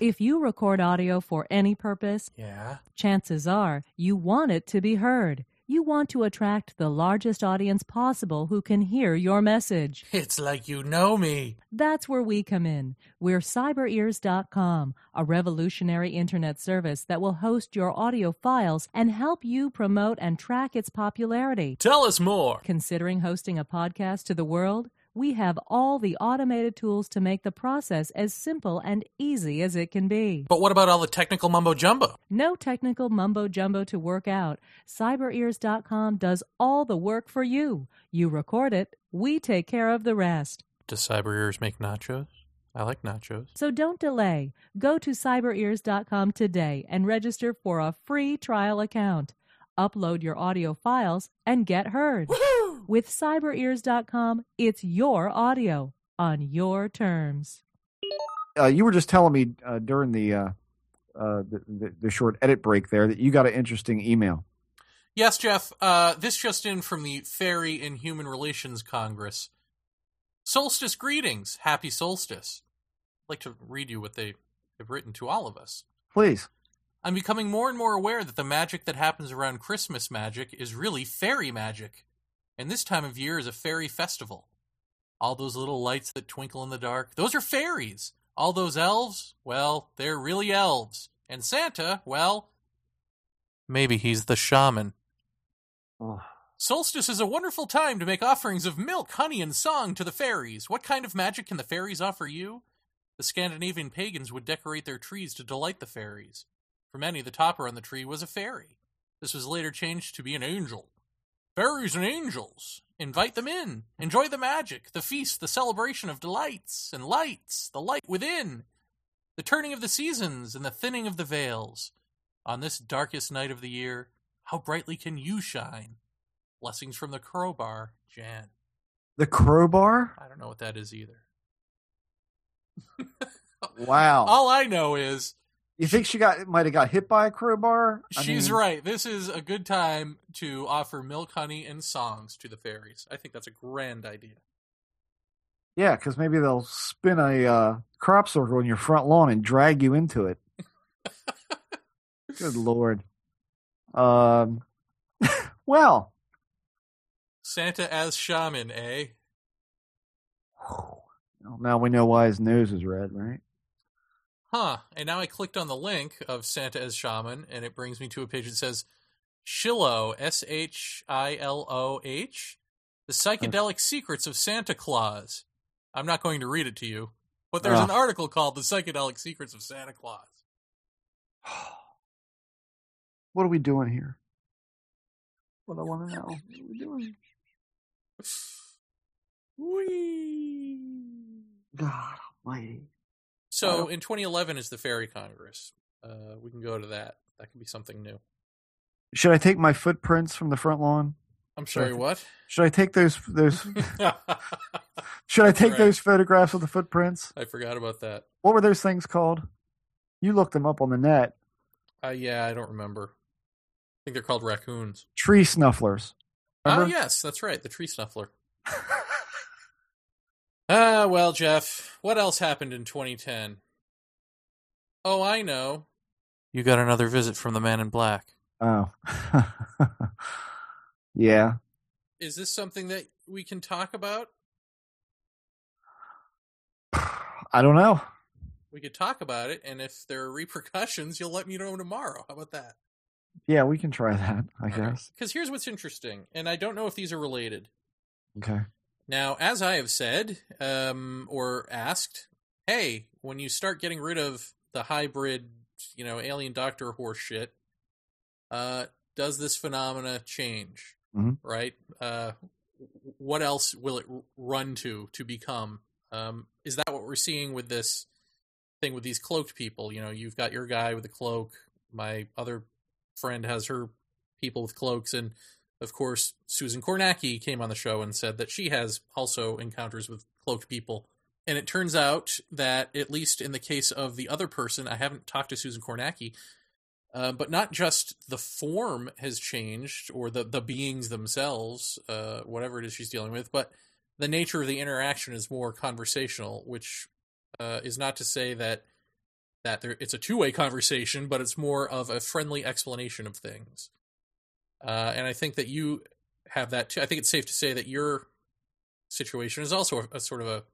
If you record audio for any purpose, Yeah. chances are you want it to be heard. You want to attract the largest audience possible who can hear your message. It's like you know me. That's where we come in. We're cyberears.com, a revolutionary internet service that will host your audio files and help you promote and track its popularity. Tell us more. Considering hosting a podcast to the world? We have all the automated tools to make the process as simple and easy as it can be. But what about all the technical mumbo jumbo? No technical mumbo jumbo to work out. CyberEars.com does all the work for you. You record it, we take care of the rest. Does Cyber Ears make nachos? I like nachos. So don't delay. Go to CyberEars.com today and register for a free trial account. Upload your audio files and get heard. With CyberEars.com, it's your audio on your terms. Uh, you were just telling me uh, during the, uh, uh, the, the the short edit break there that you got an interesting email. Yes, Jeff. Uh, this just in from the Fairy and Human Relations Congress. Solstice greetings. Happy solstice. I'd like to read you what they have written to all of us. Please. I'm becoming more and more aware that the magic that happens around Christmas magic is really fairy magic. And this time of year is a fairy festival. All those little lights that twinkle in the dark, those are fairies. All those elves, well, they're really elves. And Santa, well, maybe he's the shaman. Solstice is a wonderful time to make offerings of milk, honey, and song to the fairies. What kind of magic can the fairies offer you? The Scandinavian pagans would decorate their trees to delight the fairies. For many, the topper on the tree was a fairy. This was later changed to be an angel. Fairies and angels. Invite them in. Enjoy the magic, the feast, the celebration of delights and lights, the light within, the turning of the seasons and the thinning of the veils. On this darkest night of the year, how brightly can you shine? Blessings from the crowbar, Jan. the crowbar? I don't know what that is either. Wow. All I know is You think she got might have got hit by a crowbar? I she's mean, right. This is a good time to offer milk, honey, and songs to the fairies. I think that's a grand idea. Yeah, because maybe they'll spin a uh, crop circle in your front lawn and drag you into it. Good lord. Um. well, Santa as shaman, eh? now we know why his nose is red, right? Huh. And now I clicked on the link of Santa as shaman, and it brings me to a page that says Shiloh, S H I L O H, The Psychedelic Secrets of Santa Claus. I'm not going to read it to you, but there's Ah. an article called The Psychedelic Secrets of Santa Claus. What are we doing here? What I want to know. What are we doing? Whee! God Almighty. So in 2011 is the Fairy Congress. Uh, we can go to that. That could be something new. Should I take my footprints from the front lawn? I'm sorry, what? Should I take those those? should I take Right. those photographs of the footprints? I forgot about that. What were those things called? You looked them up on the net. Uh, yeah, I don't remember. I think they're called raccoons. Tree snufflers. Ah, yes, that's right, the tree snuffler. Ah, well, Jeff, what else happened in 2010? Oh, I know. You got another visit from the man in black. Oh. yeah. Is this something that we can talk about? I don't know. We could talk about it, and if there are repercussions, you'll let me know tomorrow. How about that? Yeah, we can try that, I guess. Because here's what's interesting, and I don't know if these are related. Okay. Now, as I have said, um, or asked, hey, when you start getting rid of the hybrid, you know, alien doctor horse shit, uh, does this phenomena change? Mhm. Right? Uh, what else will it run to to become? Um, is that what we're seeing with this thing with these cloaked people? You know, you've got your guy with the cloak. My other friend has her people with cloaks, and of course, Susan Kornacki came on the show and said that she has also encounters with cloaked people. And it turns out that, at least in the case of the other person, I haven't talked to Susan Kornacki, uh, but not just the form has changed or the, the beings themselves, uh, whatever it is she's dealing with, but the nature of the interaction is more conversational, which uh, is not to say that that there, it's a two way conversation, but it's more of a friendly explanation of things. Uh, and I think that you have that too. I think it's safe to say that your situation is also a, a sort of a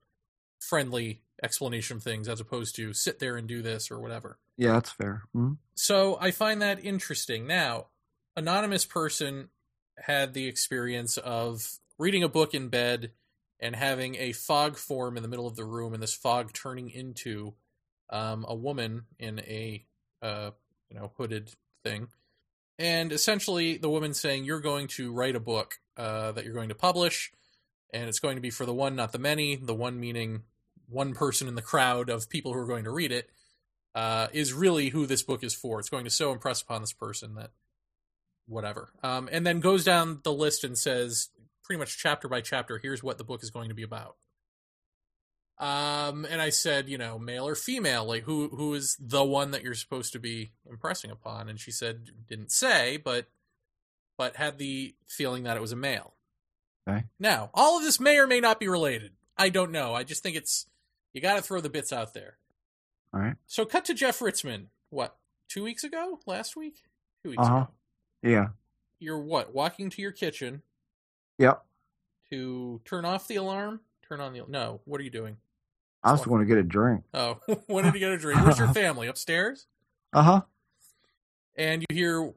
friendly explanation of things as opposed to sit there and do this or whatever. Yeah, that's fair. Mhm. So I find that interesting. Now, anonymous person had the experience of reading a book in bed and having a fog form in the middle of the room, and this fog turning into um, a woman in a uh, you know hooded thing, and essentially the woman saying, "You're going to write a book uh, that you're going to publish." And it's going to be for the one, not the many. The one meaning one person in the crowd of people who are going to read it uh, is really who this book is for. It's going to so impress upon this person that whatever. Um, and then goes down the list and says pretty much chapter by chapter, here's what the book is going to be about. Um, and I said, you know, male or female, like who who is the one that you're supposed to be impressing upon? And she said, didn't say, but but had the feeling that it was a male. Okay. Now, all of this may or may not be related. I don't know. I just think it's you got to throw the bits out there. All right. So cut to Jeff Ritzmann. What? Two weeks ago? Last week? Two weeks Uh-huh. ago. Yeah. You're what? Walking to your kitchen Yep. to turn off the alarm? Turn on the no. What are you doing? I was going to get a drink. Oh, when did you get a drink? Where's your family? Upstairs? Uh huh. And you hear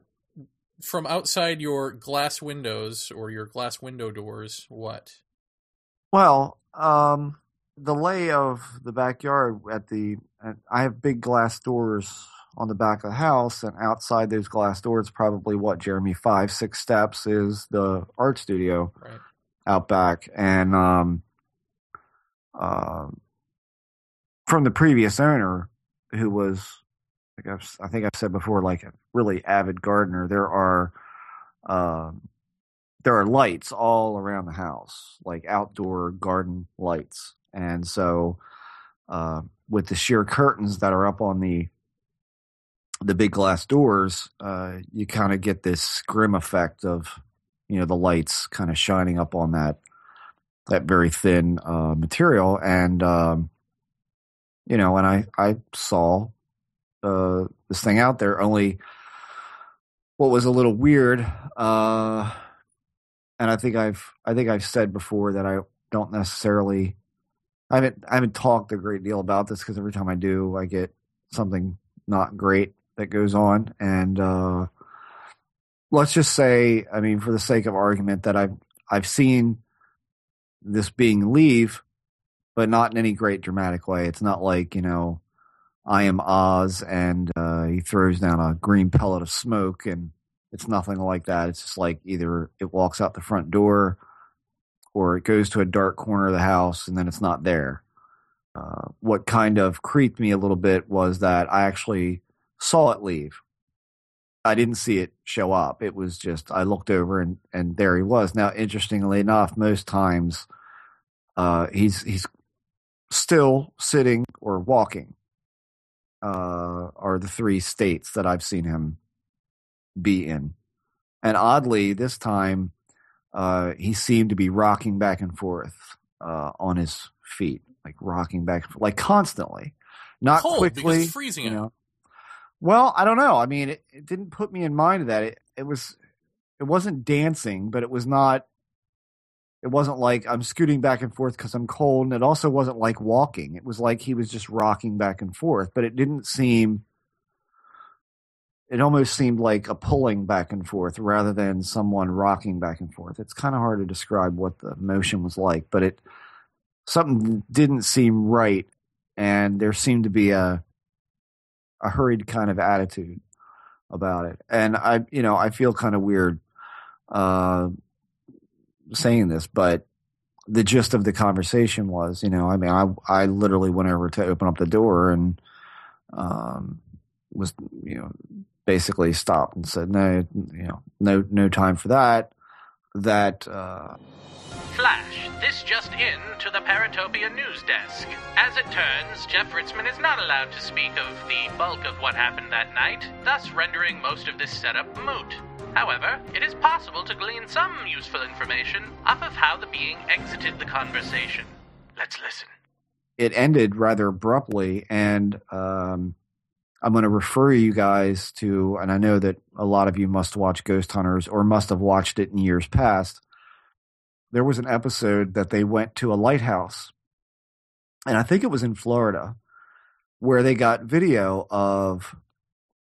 from outside your glass windows or your glass window doors what? Well, um, the lay of the backyard at the, at, I have big glass doors on the back of the house, and outside those glass doors, probably what Jeremy five six steps is the art studio Right. out back, and um, um, from the previous owner, who was, like I've, I think I've said before, like a really avid gardener. There are, um, there are lights all around the house, like outdoor garden lights, and so uh, with the sheer curtains that are up on the the big glass doors, uh, you kind of get this grim effect of you know the lights kind of shining up on that that very thin uh, material, and um, you know, and I I saw uh, this thing out there. Only what was a little weird, uh, and I think I've I think I've said before that I don't necessarily I haven't I haven't talked a great deal about this because every time I do, I get something not great that goes on, and uh, let's just say, I mean, for the sake of argument, that I've I've seen this being leave, but not in any great dramatic way. It's not like you know, I am Oz and uh, he throws down a green pellet of smoke, and it's nothing like that. It's just like either it walks out the front door, or it goes to a dark corner of the house, and then it's not there. Uh, what kind of creeped me a little bit was that I actually saw it leave. I didn't see it show up. It was just I looked over and and there he was. Now, interestingly enough, most times uh, he's he's still sitting or walking. Uh, are the three states that I've seen him be in, and oddly, this time uh, he seemed to be rocking back and forth uh, on his feet, like rocking back, and forth, like constantly, not Cold quickly. freezing you know. Well, I don't know. I mean, it, it didn't put me in mind of that. It, it was, it wasn't dancing, but it was not. It wasn't like I'm scooting back and forth because I'm cold, and it also wasn't like walking. It was like he was just rocking back and forth, but it didn't seem. It almost seemed like a pulling back and forth rather than someone rocking back and forth. It's kind of hard to describe what the motion was like, but it something didn't seem right, and there seemed to be a a hurried kind of attitude about it. And I, you know, I feel kind of weird uh, saying this, but the gist of the conversation was, you know, I mean, I I literally went over to open up the door and um, was, you know, basically stopped and said, no, you know, no, no time for that. That uh, Flash, this just in to the Paratopia news desk. As it turns, Jeff Ritzmann is not allowed to speak of the bulk of what happened that night, thus rendering most of this setup moot. However, it is possible to glean some useful information off of how the being exited the conversation. Let's listen. it ended rather abruptly and um, i'm going to refer you guys to and i know that a lot of you must watch ghost hunters or must have watched it in years past there was an episode that they went to a lighthouse and i think it was in florida where they got video of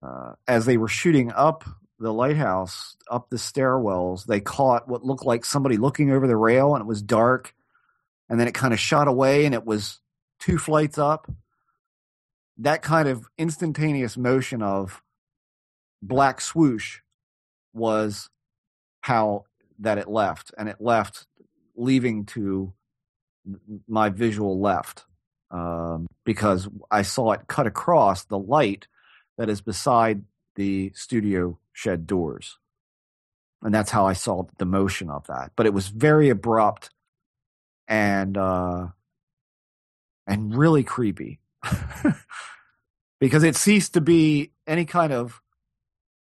uh, as they were shooting up the lighthouse up the stairwells they caught what looked like somebody looking over the rail and it was dark and then it kind of shot away and it was two flights up. That kind of instantaneous motion of black swoosh was how that it left, and it left, leaving to my visual left um, because I saw it cut across the light that is beside the studio shed doors. And that's how I saw the motion of that. But it was very abrupt and uh and really creepy because it ceased to be any kind of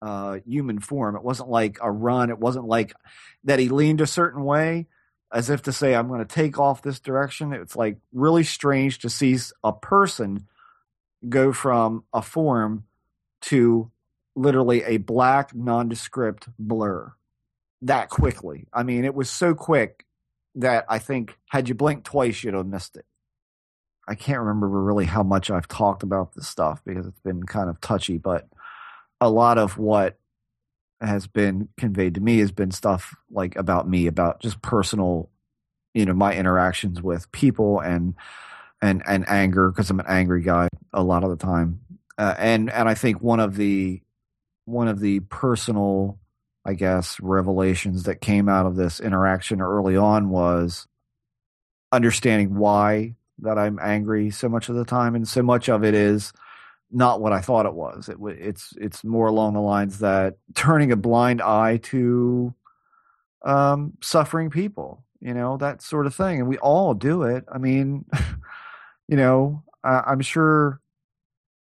uh human form it wasn't like a run it wasn't like that he leaned a certain way as if to say i'm going to take off this direction it's like really strange to see a person go from a form to literally a black nondescript blur that quickly i mean it was so quick that I think had you blinked twice, you'd have missed it. I can't remember really how much I've talked about this stuff because it's been kind of touchy, but a lot of what has been conveyed to me has been stuff like about me, about just personal, you know, my interactions with people and and and anger because I'm an angry guy a lot of the time, uh, and and I think one of the one of the personal I guess, revelations that came out of this interaction early on was understanding why that I'm angry so much of the time, and so much of it is not what I thought it was. It, it's it's more along the lines that turning a blind eye to um, suffering people, you know, that sort of thing, and we all do it. I mean, you know, I, I'm sure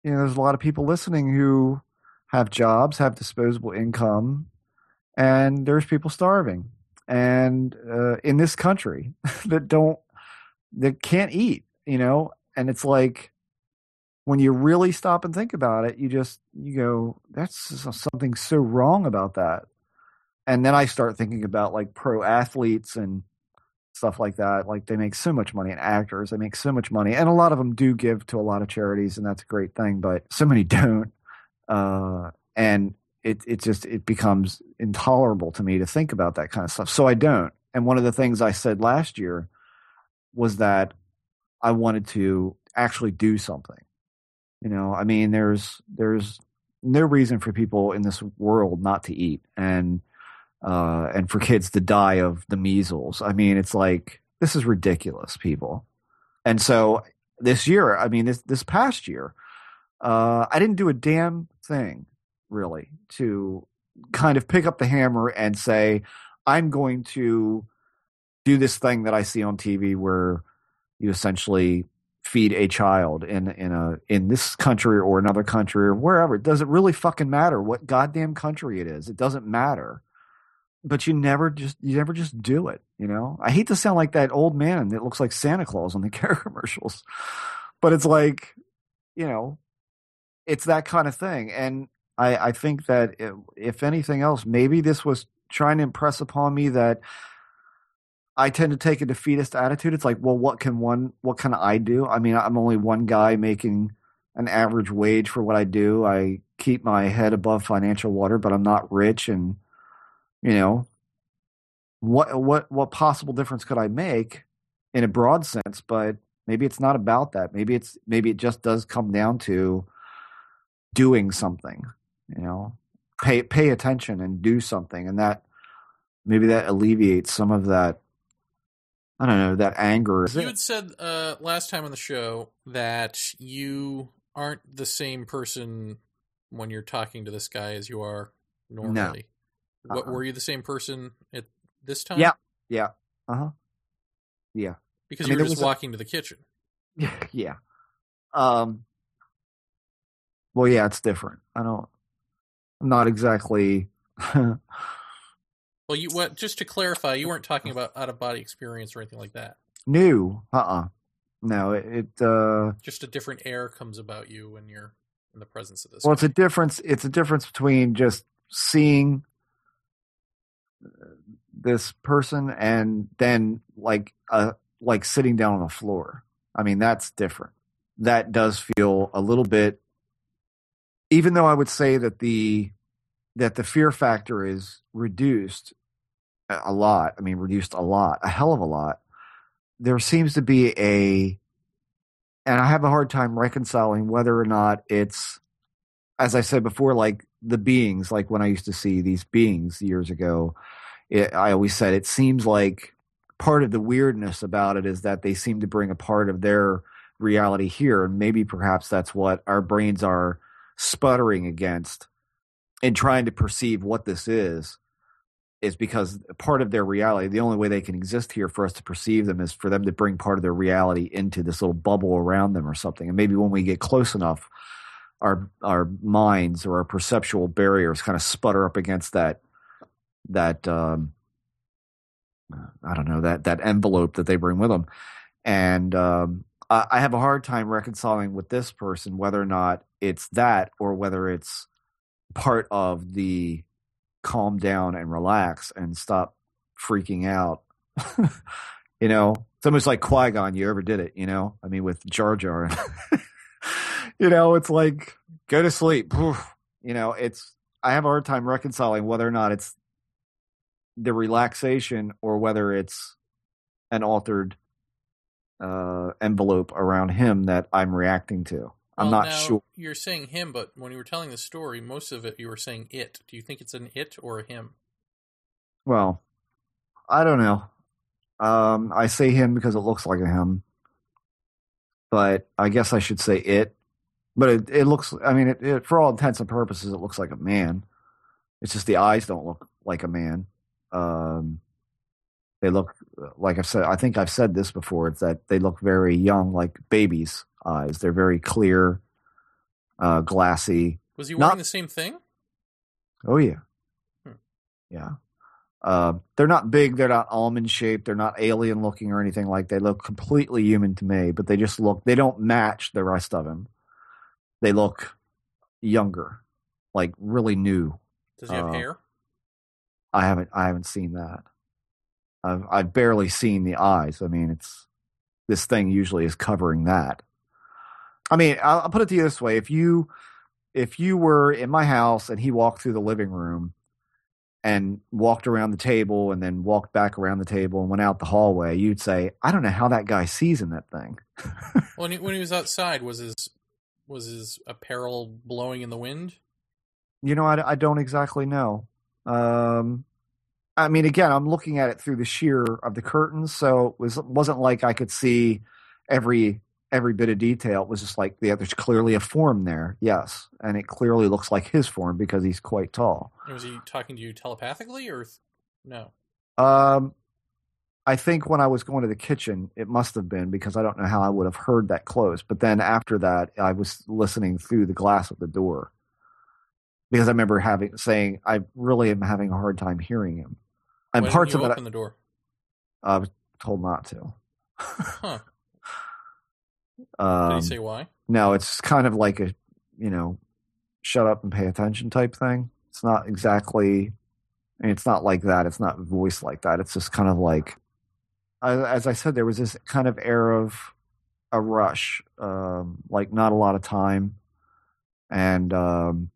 you know there's a lot of people listening who have jobs, have disposable income, and there's people starving. And uh, in this country that don't that can't eat you know? And it's like when you really stop and think about it you just you go that's something so wrong about that. And then i start thinking about like pro athletes and stuff like that. Like they make so much money and actors they make so much money and a lot of them do give to a lot of charities and that's a great thing but so many don't uh and it it just it becomes intolerable to me to think about that kind of stuff. So I don't. And one of the things I said last year was that I wanted to actually do something. You know, I mean there's there's no reason for people in this world not to eat and uh and for kids to die of the measles. I mean, it's like this is ridiculous, people. And so this year, I mean this this past year, uh I didn't do a damn thing really to kind of pick up the hammer and say i'm going to do this thing that i see on tv where you essentially feed a child in in a in this country or another country or wherever. Does it really fucking matter what goddamn country it is. It doesn't matter. But you never just you never just do it. You know, I hate to sound like that old man that looks like Santa Claus on the care commercials, but it's like, you know, it's that kind of thing. And I, I think that if, if anything else, maybe this was trying to impress upon me that I tend to take a defeatist attitude. It's like, well, what can one, what can I do? I mean, I'm only one guy making an average wage for what I do. I keep my head above financial water, but I'm not rich. And, you know, what, what, what possible difference could I make in a broad sense? But maybe it's not about that. Maybe it's, maybe it just does come down to doing something, you know, pay, pay attention and do something. And that, maybe that alleviates some of that I don't know that anger. You had said uh, last time on the show that you aren't the same person when you're talking to this guy as you are normally. No. What Uh-uh. were you the same person at this time? Yeah, yeah, uh huh, yeah, because I you mean, were just was a- walking to the kitchen. yeah, yeah. Um. Well, yeah, it's different. I don't. I'm not exactly. Well, you what? Just to clarify, you weren't talking about out of body experience or anything like that. new. Uh. uh No. It. it uh. Just a different air comes about you when you're in the presence of this. Well, it's a difference. It's a difference between just seeing uh, this person and then like uh like sitting down on the floor. I mean, that's different. That does feel a little bit. Even though I would say that the that the fear factor is reduced a lot. I mean, reduced a lot, a hell of a lot. There seems to be a, and I have a hard time reconciling whether or not it's, as I said before, like the beings, like when I used to see these beings years ago, it, I always said it seems like part of the weirdness about it is that they seem to bring a part of their reality here. And maybe perhaps that's what our brains are sputtering against and trying to perceive what this is is because part of their reality the only way they can exist here for us to perceive them is for them to bring part of their reality into this little bubble around them or something. And maybe when we get close enough our our minds or our perceptual barriers kind of sputter up against that that um i don't know that that envelope that they bring with them. And um I, I have a hard time reconciling with this person whether or not it's that or whether it's part of the calm down and relax and stop freaking out. you know, it's almost like Qui Gon. You ever did it? You know, I mean, with Jar Jar. you know, it's like go to sleep. You know, it's. I have a hard time reconciling whether or not it's the relaxation or whether it's an altered uh, envelope around him that I'm reacting to. I'm Well, not now, sure. You're saying him, but when you were telling the story, most of it you were saying it. Do you think it's an it or a him? Well, I don't know. Um, I say him because it looks like a him, but I guess I should say it. But it, it looks. I mean, it, it, for all intents and purposes, it looks like a man. It's just the eyes don't look like a man. Um, they look like I've said. I think I've said this before. It's that they look very young, like babies' eyes. They're very clear, uh, glassy. Was he Not- wearing the same thing? Oh yeah, Hmm. yeah. Uh, they're not big. They're not almond shaped. They're not alien looking or anything like. They look completely human to me, but they just look. They don't match the rest of him. They look younger, like really new. Does he have Uh, hair? I haven't. I haven't seen that. I've I've barely seen the eyes. I mean, it's this thing usually is covering that. I mean, I'll, I'll put it to you this way: if you if you were in my house and he walked through the living room and walked around the table and then walked back around the table and went out the hallway, you'd say, "I don't know how that guy sees in that thing." When he, when he was outside, was his was his apparel blowing in the wind? You know, I, I don't exactly know. Um, I mean, again, I'm looking at it through the sheer of the curtains, so it was wasn't like I could see every every bit of detail. It was just like yeah, there's clearly a form there, yes, and it clearly looks like his form because he's quite tall. Was he talking to you telepathically or th- no? Um, I think when I was going to the kitchen, it must have been because I don't know how I would have heard that close. But then after that, I was listening through the glass of the door because I remember having saying, "I really am having a hard time hearing him." and parts of it open the door. I was told not to. Huh? Did um, he say why? no, it's kind of like a you know, shut up and pay attention type thing. It's not exactly. I mean, it's not like that. It's not voiced like that. It's just kind of like, as I said, there was this kind of air of a rush, um, like not a lot of time, and um,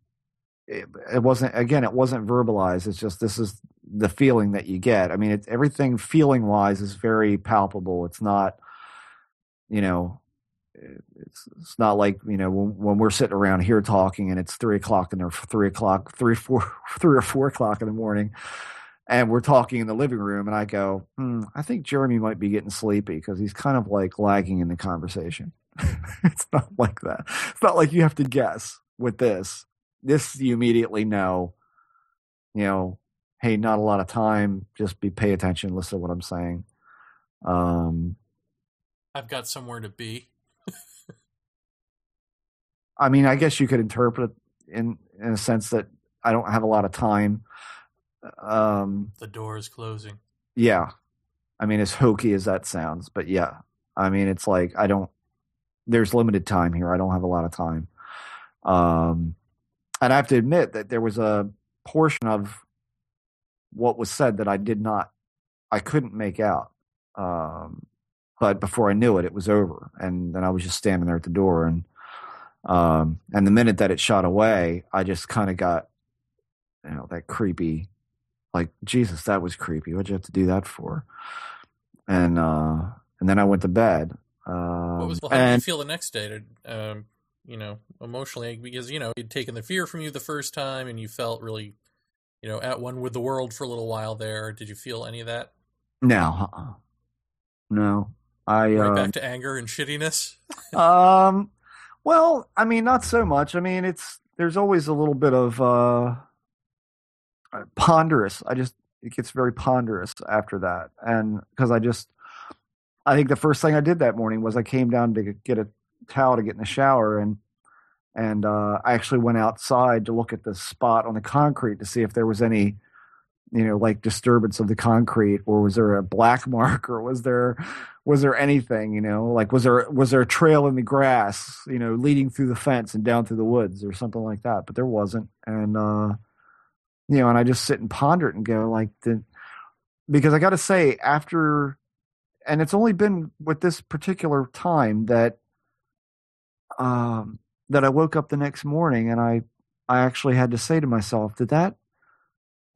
it, it wasn't. Again, it wasn't verbalized. It's just this is the feeling that you get. I mean, it's everything feeling wise is very palpable. It's not, you know, it's it's not like you know when, when we're sitting around here talking and it's three o'clock and they're three o'clock, three four, three or four o'clock in the morning, and we're talking in the living room, and I go, hmm, I think Jeremy might be getting sleepy because he's kind of like lagging in the conversation. it's not like that. It's not like you have to guess with this. This you immediately know. You know, hey, not a lot of time. Just be pay attention, listen to what I'm saying. Um, I've got somewhere to be. I mean, I guess you could interpret it in in a sense that I don't have a lot of time. Um, The door is closing. yeah, I mean, as hokey as that sounds, but yeah, I mean, it's like I don't. There's limited time here. I don't have a lot of time. Um, and I have to admit that there was a portion of what was said that I did not, I couldn't make out. Um, but before I knew it, it was over, and then I was just standing there at the door, and um, and the minute that it shot away, I just kind of got, you know, that creepy, like Jesus, that was creepy. What'd you have to do that for? And uh, and then I went to bed. Um, What was how did you feel the next day? Did, um, you know, emotionally because you know he'd taken the fear from you the first time, and you felt really, you know, at one with the world for a little while there. Did you feel any of that? no, uh-uh. no, I Right uh, back to anger and shittiness. um, well, I mean, not so much. I mean, it's there's always a little bit of uh, ponderous. I just it gets very ponderous after that, and because I just, I think the first thing I did that morning was I came down to get a towel to get in the shower, and and uh, I actually went outside to look at the spot on the concrete to see if there was any you know like disturbance of the concrete or was there a black mark or was there was there anything you know? Like was there was there a trail in the grass you know leading through the fence and down through the woods or something like that? But there wasn't and uh you know and i just sit and ponder it and go like the because i got to say after and it's only been with this particular time that um that i woke up the next morning and i i actually had to say to myself did that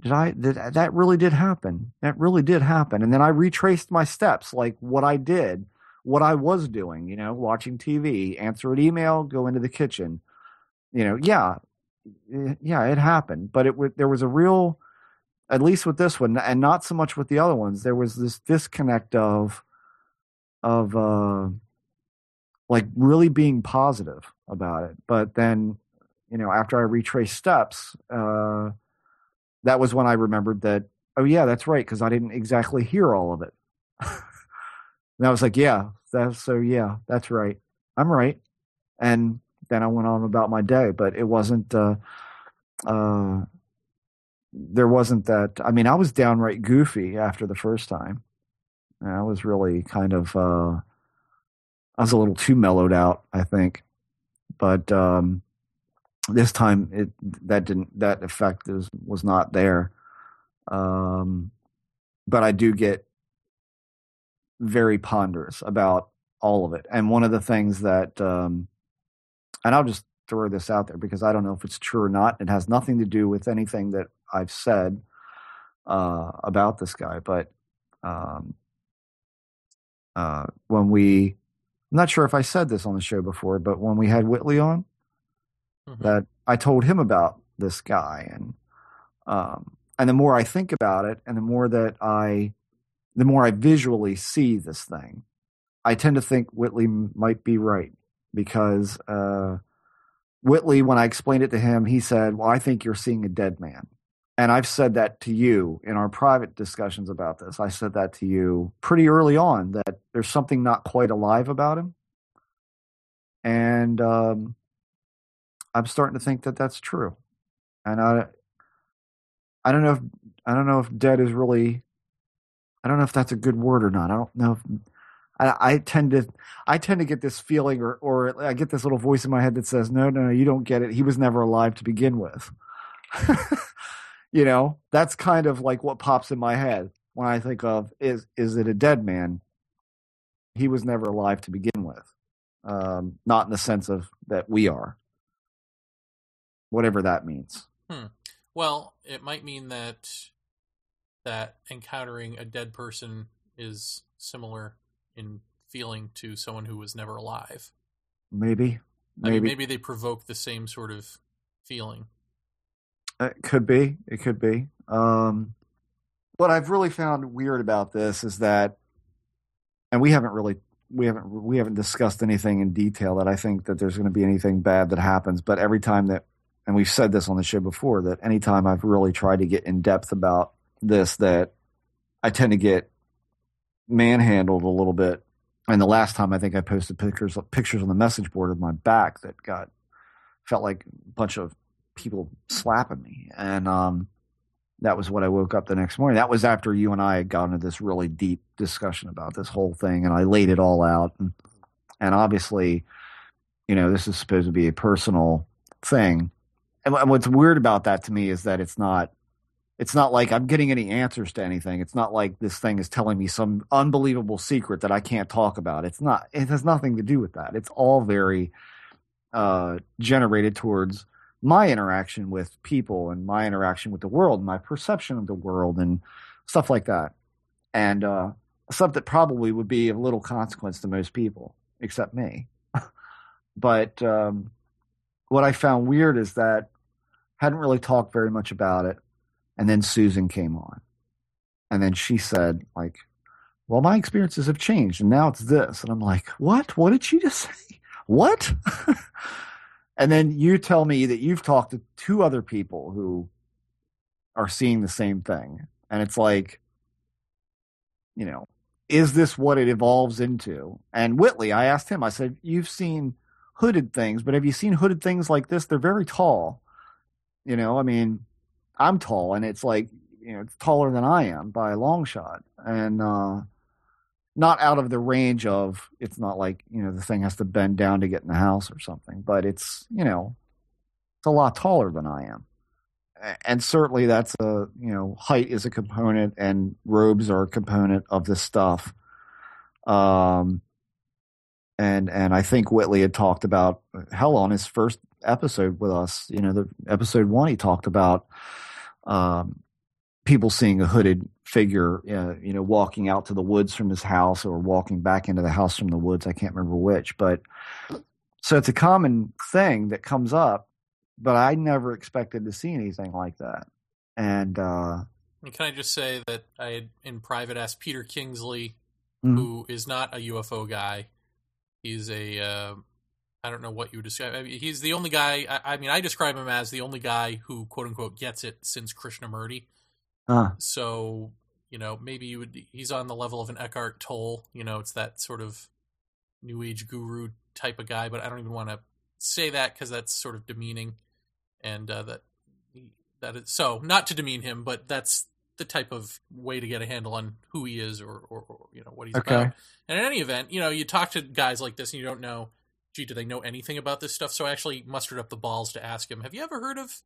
did I did that really did happen? That really did happen. And then I retraced my steps, like what I did, what I was doing, you know, watching TV, answer an email, go into the kitchen. You know, yeah. eh, Yeah, it happened, but it wa- there was a real at least with this one and not so much with the other ones, there was this disconnect of of uh like really being positive about it. But then, you know, after I retraced steps, uh that was when I remembered that, oh, yeah, that's right, because I didn't exactly hear all of it. and I was like, yeah, that's so, yeah, that's right. I'm right. And then I went on about my day, but it wasn't, uh, uh, there wasn't that. I mean, I was downright goofy after the first time. And I was really kind of, uh, I was a little too mellowed out, I think. But, um, this time it that didn't that effect was was not there. Um but i do get very ponderous about all of it. And one of the things that um and i'll just throw this out there because i don't know if it's true or not. It has nothing to do with anything that i've said uh about this guy but um uh when we i'm not sure if i said this on the show before but when we had whitley on Mhm. that I told him about this guy and um and the more I think about it and the more that I the more I visually see this thing I tend to think Whitley might be right because uh Whitley when I explained it to him he said well I think you're seeing a dead man. And I've said that to you in our private discussions about this. I said that to you pretty early on that there's something not quite alive about him. And um I'm starting to think that that's true, and I, I don't know if I don't know if dead is really I don't know if that's a good word or not. I don't know. If, I, I tend to I tend to get this feeling, or or I get this little voice in my head that says, "No, no, no, you don't get it. He was never alive to begin with." you know, that's kind of like what pops in my head when I think of is is it a dead man? He was never alive to begin with, um, not in the sense of that we are, whatever that means. Well, it might mean that that encountering a dead person is similar in feeling to someone who was never alive. Maybe, I mean, maybe, maybe they provoke the same sort of feeling. it could be. It could be. Um, what I've really found weird about this is that, and we haven't really we haven't we haven't discussed anything in detail that I think that there's going to be anything bad that happens. But every time that, and we've said this on the show before, that anytime I've really tried to get in depth about this, that I tend to get manhandled a little bit. And the last time I think I posted pictures pictures on the message board of my back that got felt like a bunch of people slapping me, and um, that was what I woke up the next morning. That was after you and I had gone into this really deep discussion about this whole thing, and I laid it all out. And, and obviously, you know, this is supposed to be a personal thing. And what- what's weird about that to me is that it's not. It's not like I'm getting any answers to anything. It's not like this thing is telling me some unbelievable secret that I can't talk about. It's not. It has nothing to do with that. It's all very uh, generated towards my interaction with people and my interaction with the world, my perception of the world, and stuff like that. And uh, stuff that probably would be of little consequence to most people, except me. but um, what I found weird is that hadn't really talked very much about it, and then Susan came on, and then she said like, "Well, my experiences have changed, and now it's this," and I'm like, "What? What did she just say? What?" and then you tell me that you've talked to two other people who are seeing the same thing. And it's like you know is this what it evolves into? And whitley i asked him i said you've seen hooded things but have you seen hooded things like this? They're very tall you know i mean i'm tall and it's like you know it's taller than i am by a long shot. And uh not out of the range of it's not like you know the thing has to bend down to get in the house or something but it's you know it's a lot taller than i am. And certainly that's a you know height is a component and robes are a component of this stuff. Um and and i think whitley had talked about hell on his first episode with us you know the episode one he talked about um people seeing a hooded figure, uh, you know, walking out to the woods from his house or walking back into the house from the woods. I can't remember which, but so it's a common thing that comes up, but I never expected to see anything like that. And, uh, Can I just say that I had in private asked Peter Kingsley, Mhm. who is not a UFO guy. He's a uh, I don't know what you would describe. I mean, he's the only guy. I, I mean, I describe him as the only guy who quote unquote gets it since Krishnamurti. uh, So you know, maybe you would. He's on the level of an Eckhart Tolle. You know, it's that sort of new age guru type of guy. But I don't even want to say that because that's sort of demeaning, and uh, that that is so not to demean him, but that's the type of way to get a handle on who he is or, or, or you know what he's Okay. about. And in any event, you know, you talk to guys like this and you don't know, gee, do they know anything about this stuff? So I actually mustered up the balls to ask him, have you ever heard of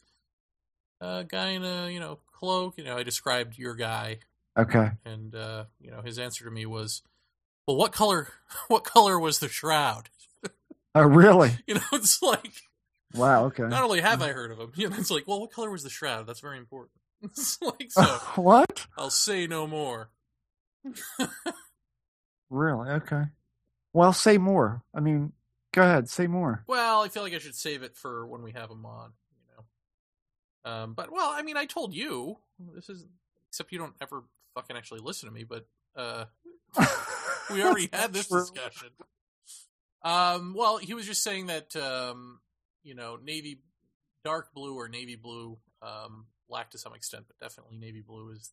a guy in a you know cloak? You know, I described your guy, okay. and uh, you know his answer to me was, well, what color? What color was the shroud? Oh, really? You know, it's like Wow. Okay. not only have I heard of him, you know, it's like, well, what color was the shroud? That's very important. It's like so. what? I'll say no more. Really? Okay. Well, say more. I mean, go ahead. Say more. Well, I feel like I should save it for when we have him on. You know. Um, but well, I mean, I told you this is except you don't ever fucking actually listen to me. But uh, we already had this True. discussion. Um, well, he was just saying that um, you know, navy, dark blue or navy blue, um, black to some extent, but definitely navy blue is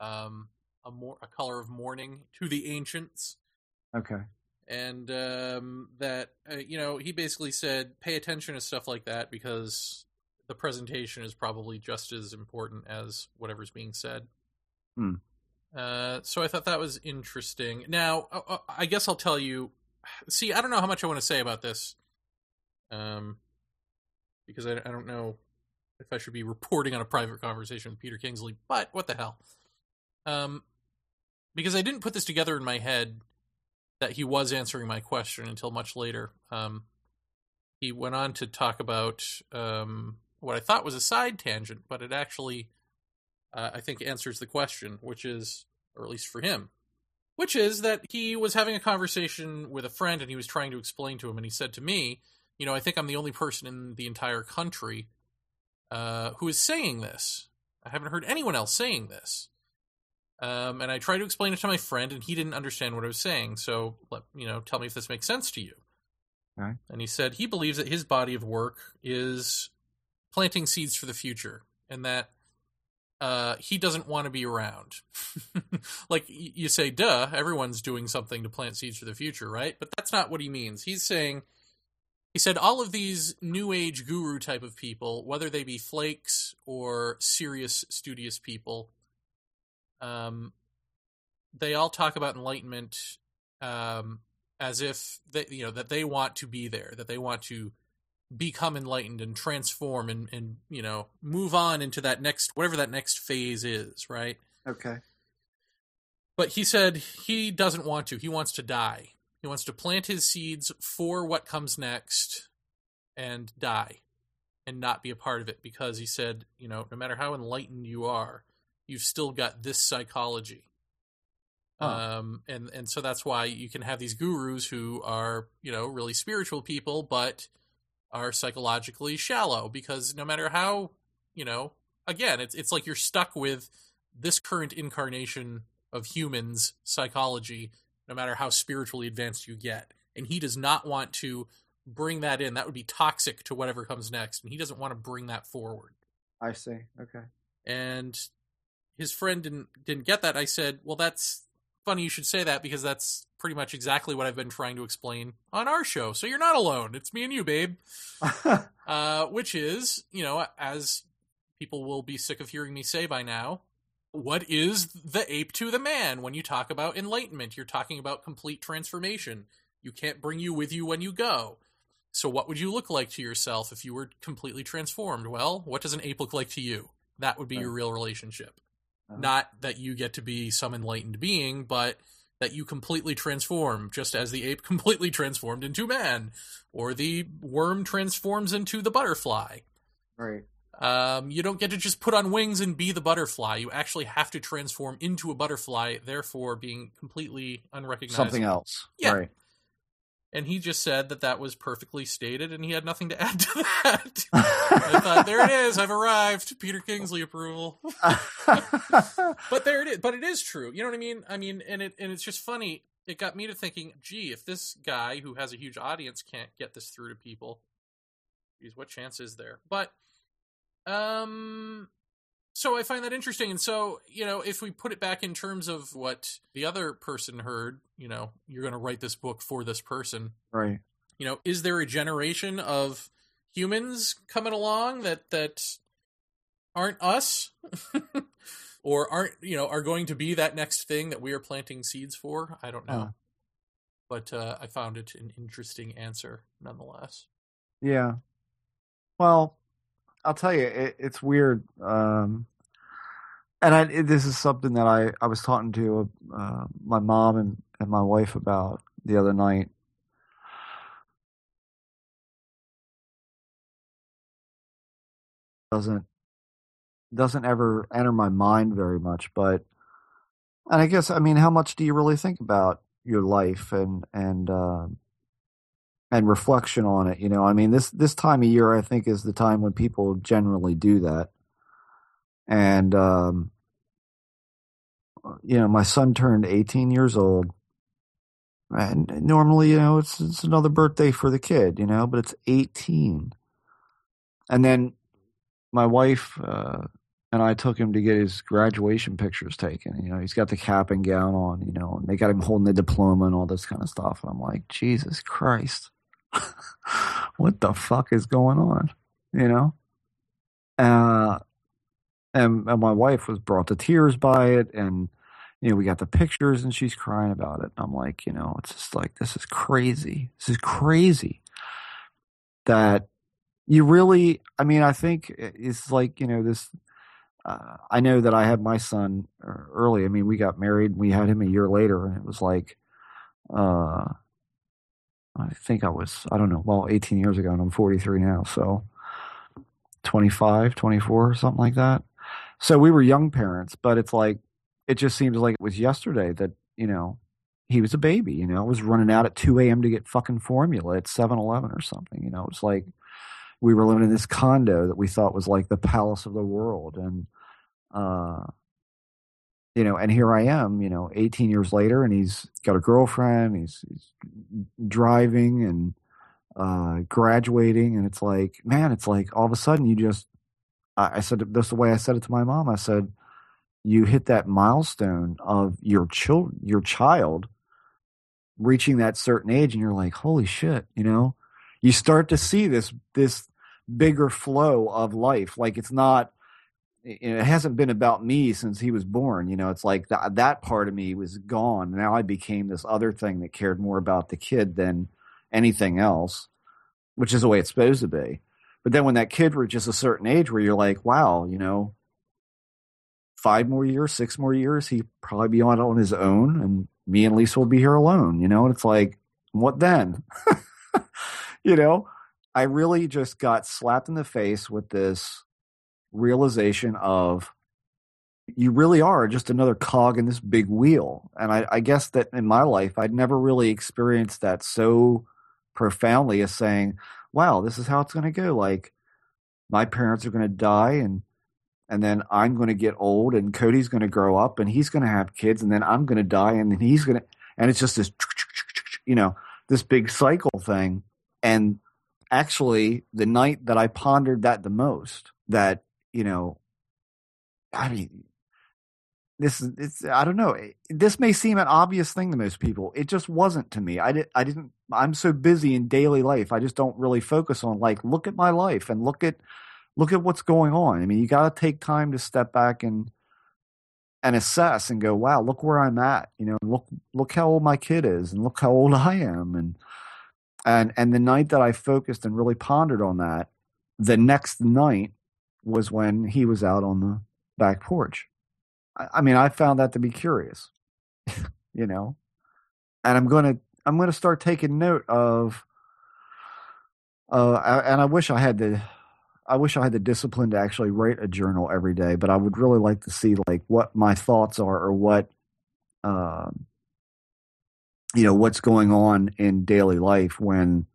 um a more a color of mourning to the ancients Okay. And um, that uh, you know he basically said pay attention to stuff like that because the presentation is probably just as important as whatever's being said. Hmm. Uh, so I thought that was interesting. Now, uh, uh, I guess I'll tell you. See, I don't know how much I want to say about this, um, because I, I don't know if I should be reporting on a private conversation with Peter Kingsley. But what the hell? Um, because I didn't put this together in my head that he was answering my question until much later. Um, he went on to talk about um, what I thought was a side tangent, but it actually, uh, I think, answers the question, which is, or at least for him, which is that he was having a conversation with a friend and he was trying to explain to him, and he said to me, You know, I think I'm the only person in the entire country uh, who is saying this. I haven't heard anyone else saying this. Um, and I tried to explain it to my friend, and he didn't understand what I was saying. So, let, you know, tell me if this makes sense to you. Right. And he said he believes that his body of work is planting seeds for the future, and that uh, he doesn't want to be around. like you say, duh, everyone's doing something to plant seeds for the future, right? But that's not what he means. He's saying, he said, all of these new age guru type of people, whether they be flakes or serious, studious people, um, they all talk about enlightenment um, as if they, you know that they want to be there, that they want to become enlightened and transform and and you know move on into that next whatever that next phase is, right? Okay. But he said he doesn't want to. He wants to die. He wants to plant his seeds for what comes next and die and not be a part of it because he said, you know, no matter how enlightened you are, you've still got this psychology. Huh. Um, and, and so that's why you can have these gurus who are, you know, really spiritual people, but are psychologically shallow because no matter how, you know, again, it's, it's like you're stuck with this current incarnation of humans psychology, no matter how spiritually advanced you get. And he does not want to bring that in. That would be toxic to whatever comes next. And he doesn't want to bring that forward I see. Okay. and his friend didn't didn't get that. I said, "Well, that's funny you should say that because that's pretty much exactly what I've been trying to explain on our show. So you're not alone. It's me and you, babe." Uh, which is, you know, as people will be sick of hearing me say by now, what is the ape to the man when you talk about enlightenment? You're talking about complete transformation. You can't bring you with you when you go. So what would you look like to yourself if you were completely transformed? Well, what does an ape look like to you? That would be your real relationship. Uh-huh. Not that you get to be some enlightened being, but that you completely transform, just as the ape completely transformed into man, or the worm transforms into the butterfly. right. Um, you don't get to just put on wings and be the butterfly. You actually have to transform into a butterfly, therefore being completely unrecognizable. Something else. Yeah. Right. And he just said that that was perfectly stated, and he had nothing to add to that. I thought, there it is. I've arrived. Peter Kingsley approval. but there it is. But it is true. You know what I mean? I mean, and it and it's just funny. It got me to thinking, gee, if this guy who has a huge audience can't get this through to people, geez, what chance is there? But um so I find that interesting. And so, you know, if we put it back in terms of what the other person heard, you know, you're going to write this book for this person. right. You know, is there a generation of humans coming along that that aren't us? or aren't, you know, are going to be that next thing that we are planting seeds for? I don't know. Huh. But uh, I found it an interesting answer nonetheless. Yeah. Well, I'll tell you, it, it's weird. Um, and I, it, this is something that I, I was talking to uh, my mom and, and my wife about the other night. Doesn't doesn't ever enter my mind very much, but and I guess I mean, how much do you really think about your life and and um and reflection on it. You know, I mean this this time of year I think is the time when people generally do that. And um you know, my son turned 18 years old. And normally, you know, it's it's another birthday for the kid, you know, but it's 18. And then my wife uh and I took him to get his graduation pictures taken. You know, he's got the cap and gown on, you know, and they got him holding the diploma and all this kind of stuff. And I'm like, Jesus Christ. what the fuck is going on? You know? Uh and, and my wife was brought to tears by it and you know, we got the pictures and she's crying about it. And I'm like, you know, it's just like, this is crazy. This is crazy that you really, I mean, I think it's like, you know, this, uh, I know that I had my son uh, early. I mean, we got married, we had him a year later, and it was like, uh, I think I was, I don't know, well, 18 years ago, and I'm 43 now. So 25, 24, something like that. So we were young parents, but it's like, it just seems like it was yesterday that, you know, he was a baby, you know, was running out at 2 a.m. to get fucking formula at 7 Eleven or something. You know, it's like we were living in this condo that we thought was like the palace of the world. And, uh, you know, and here I am, you know, 18 years later, and he's got a girlfriend, he's, he's driving and uh, graduating, and it's like, man, it's like all of a sudden you just, I, I said that's the way I said it to my mom. I said, you hit that milestone of your child, your child reaching that certain age, and you're like, holy shit, you know, you start to see this this bigger flow of life. Like it's not it hasn't been about me since he was born. You know, it's like that that part of me was gone. Now I became this other thing that cared more about the kid than anything else, which is the way it's supposed to be. But then when that kid reaches a certain age where you're like, wow, you know, five more years, six more years, he probably be on on his own, and me and Lisa will be here alone. You know, and it's like, what then? you know, I really just got slapped in the face with this realization of you really are just another cog in this big wheel. And I, I, guess that in my life, I'd never really experienced that so profoundly as saying, wow, this is how it's going to go. Like, my parents are going to die and and then I'm going to get old and Cody's going to grow up and he's going to have kids and then I'm going to die and then he's going to and it's just this you know this big cycle thing and actually the night that I pondered that the most that you know, I mean, this is it's I don't know. Eh, this may seem an obvious thing to most people. It just wasn't to me. I did I didn't I'm so busy in daily life. I just don't really focus on like look at my life and look at look at what's going on. I mean, you got to take time to step back and and assess and go, "Wow, look where I'm at." You know, look look how old my kid is and look how old I am and and and the night that I focused and really pondered on that, the next night was when he was out on the back porch. I, mean, I found that to be curious, you know, and I'm going to, I'm going to start taking note of, uh, and I wish I had the, I wish I had the discipline to actually write a journal every day, but I would really like to see like what my thoughts are or what, um, you know, what's going on in daily life when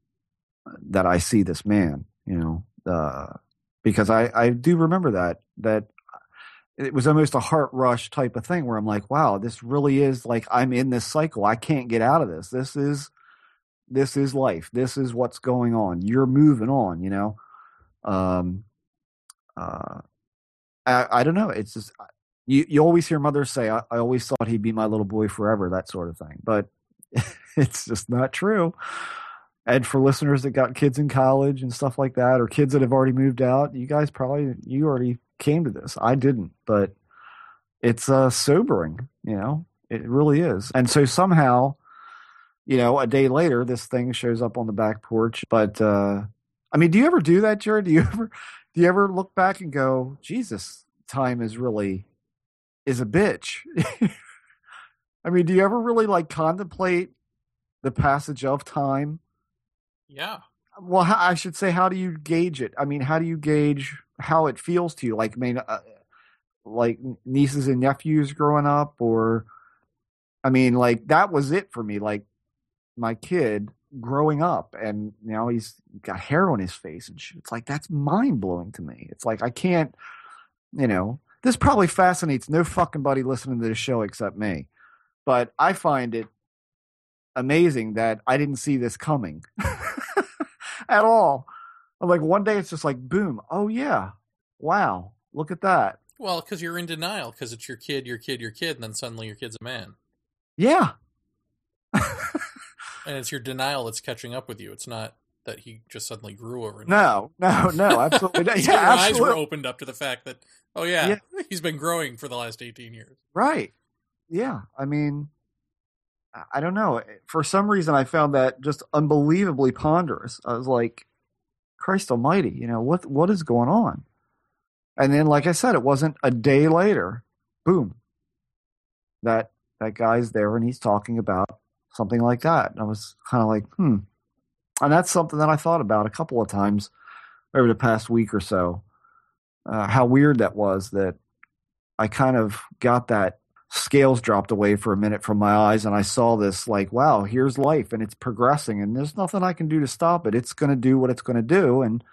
that I see this man, you know, uh, because I, I do remember that that it was almost a heart rush type of thing where I'm like, wow, this really is like I'm in this cycle. I can't get out of this. This is this is life. This is what's going on. You're moving on, you know. Um uh I, I don't know. It's just you you always hear mothers say, I, I always thought he'd be my little boy forever, that sort of thing. But it's just not true and for listeners that got kids in college and stuff like that or kids that have already moved out you guys probably you already came to this. I didn't but it's uh sobering you know? It really is. And so somehow you know a day later this thing shows up on the back porch but uh i mean do you ever do that jared? Do you ever do you ever look back and go jesus time is really is a bitch. I mean do you ever really like contemplate the passage of time yeah. Well, I should say, how do you gauge it? I mean, how do you gauge how it feels to you? Like, I mean, uh, like nieces and nephews growing up, or I mean, like that was it for me. Like my kid growing up, and now he's got hair on his face, and shit. it's like that's mind blowing to me. It's like I can't, you know, this probably fascinates no fucking buddy listening to the show except me, but I find it amazing that I didn't see this coming at all. I'm like, one day it's just like, boom, oh yeah, wow, look at that. Well, because you're in denial because it's your kid, your kid, your kid, and then suddenly your kid's a man. Yeah. and it's your denial that's catching up with you. It's not that he just suddenly grew over. No, no, no, absolutely. yeah, your absolutely. eyes were opened up to the fact that, oh yeah, yeah, he's been growing for the last 18 years. Right yeah, I mean, I- don't know. For some reason, I found that just unbelievably ponderous. I was like, Christ Almighty, you know what? What is going on? And then, like I said, it wasn't a day later. Boom. That that guy's there and he's talking about something like that. And I was kind of like, hmm. And that's something that I thought about a couple of times over the past week or so. Uh, how weird that was that I kind of got that scales dropped away for a minute from my eyes and I saw this like, wow, here's life and it's progressing and there's nothing I can do to stop it. It's going to do what it's going to do. And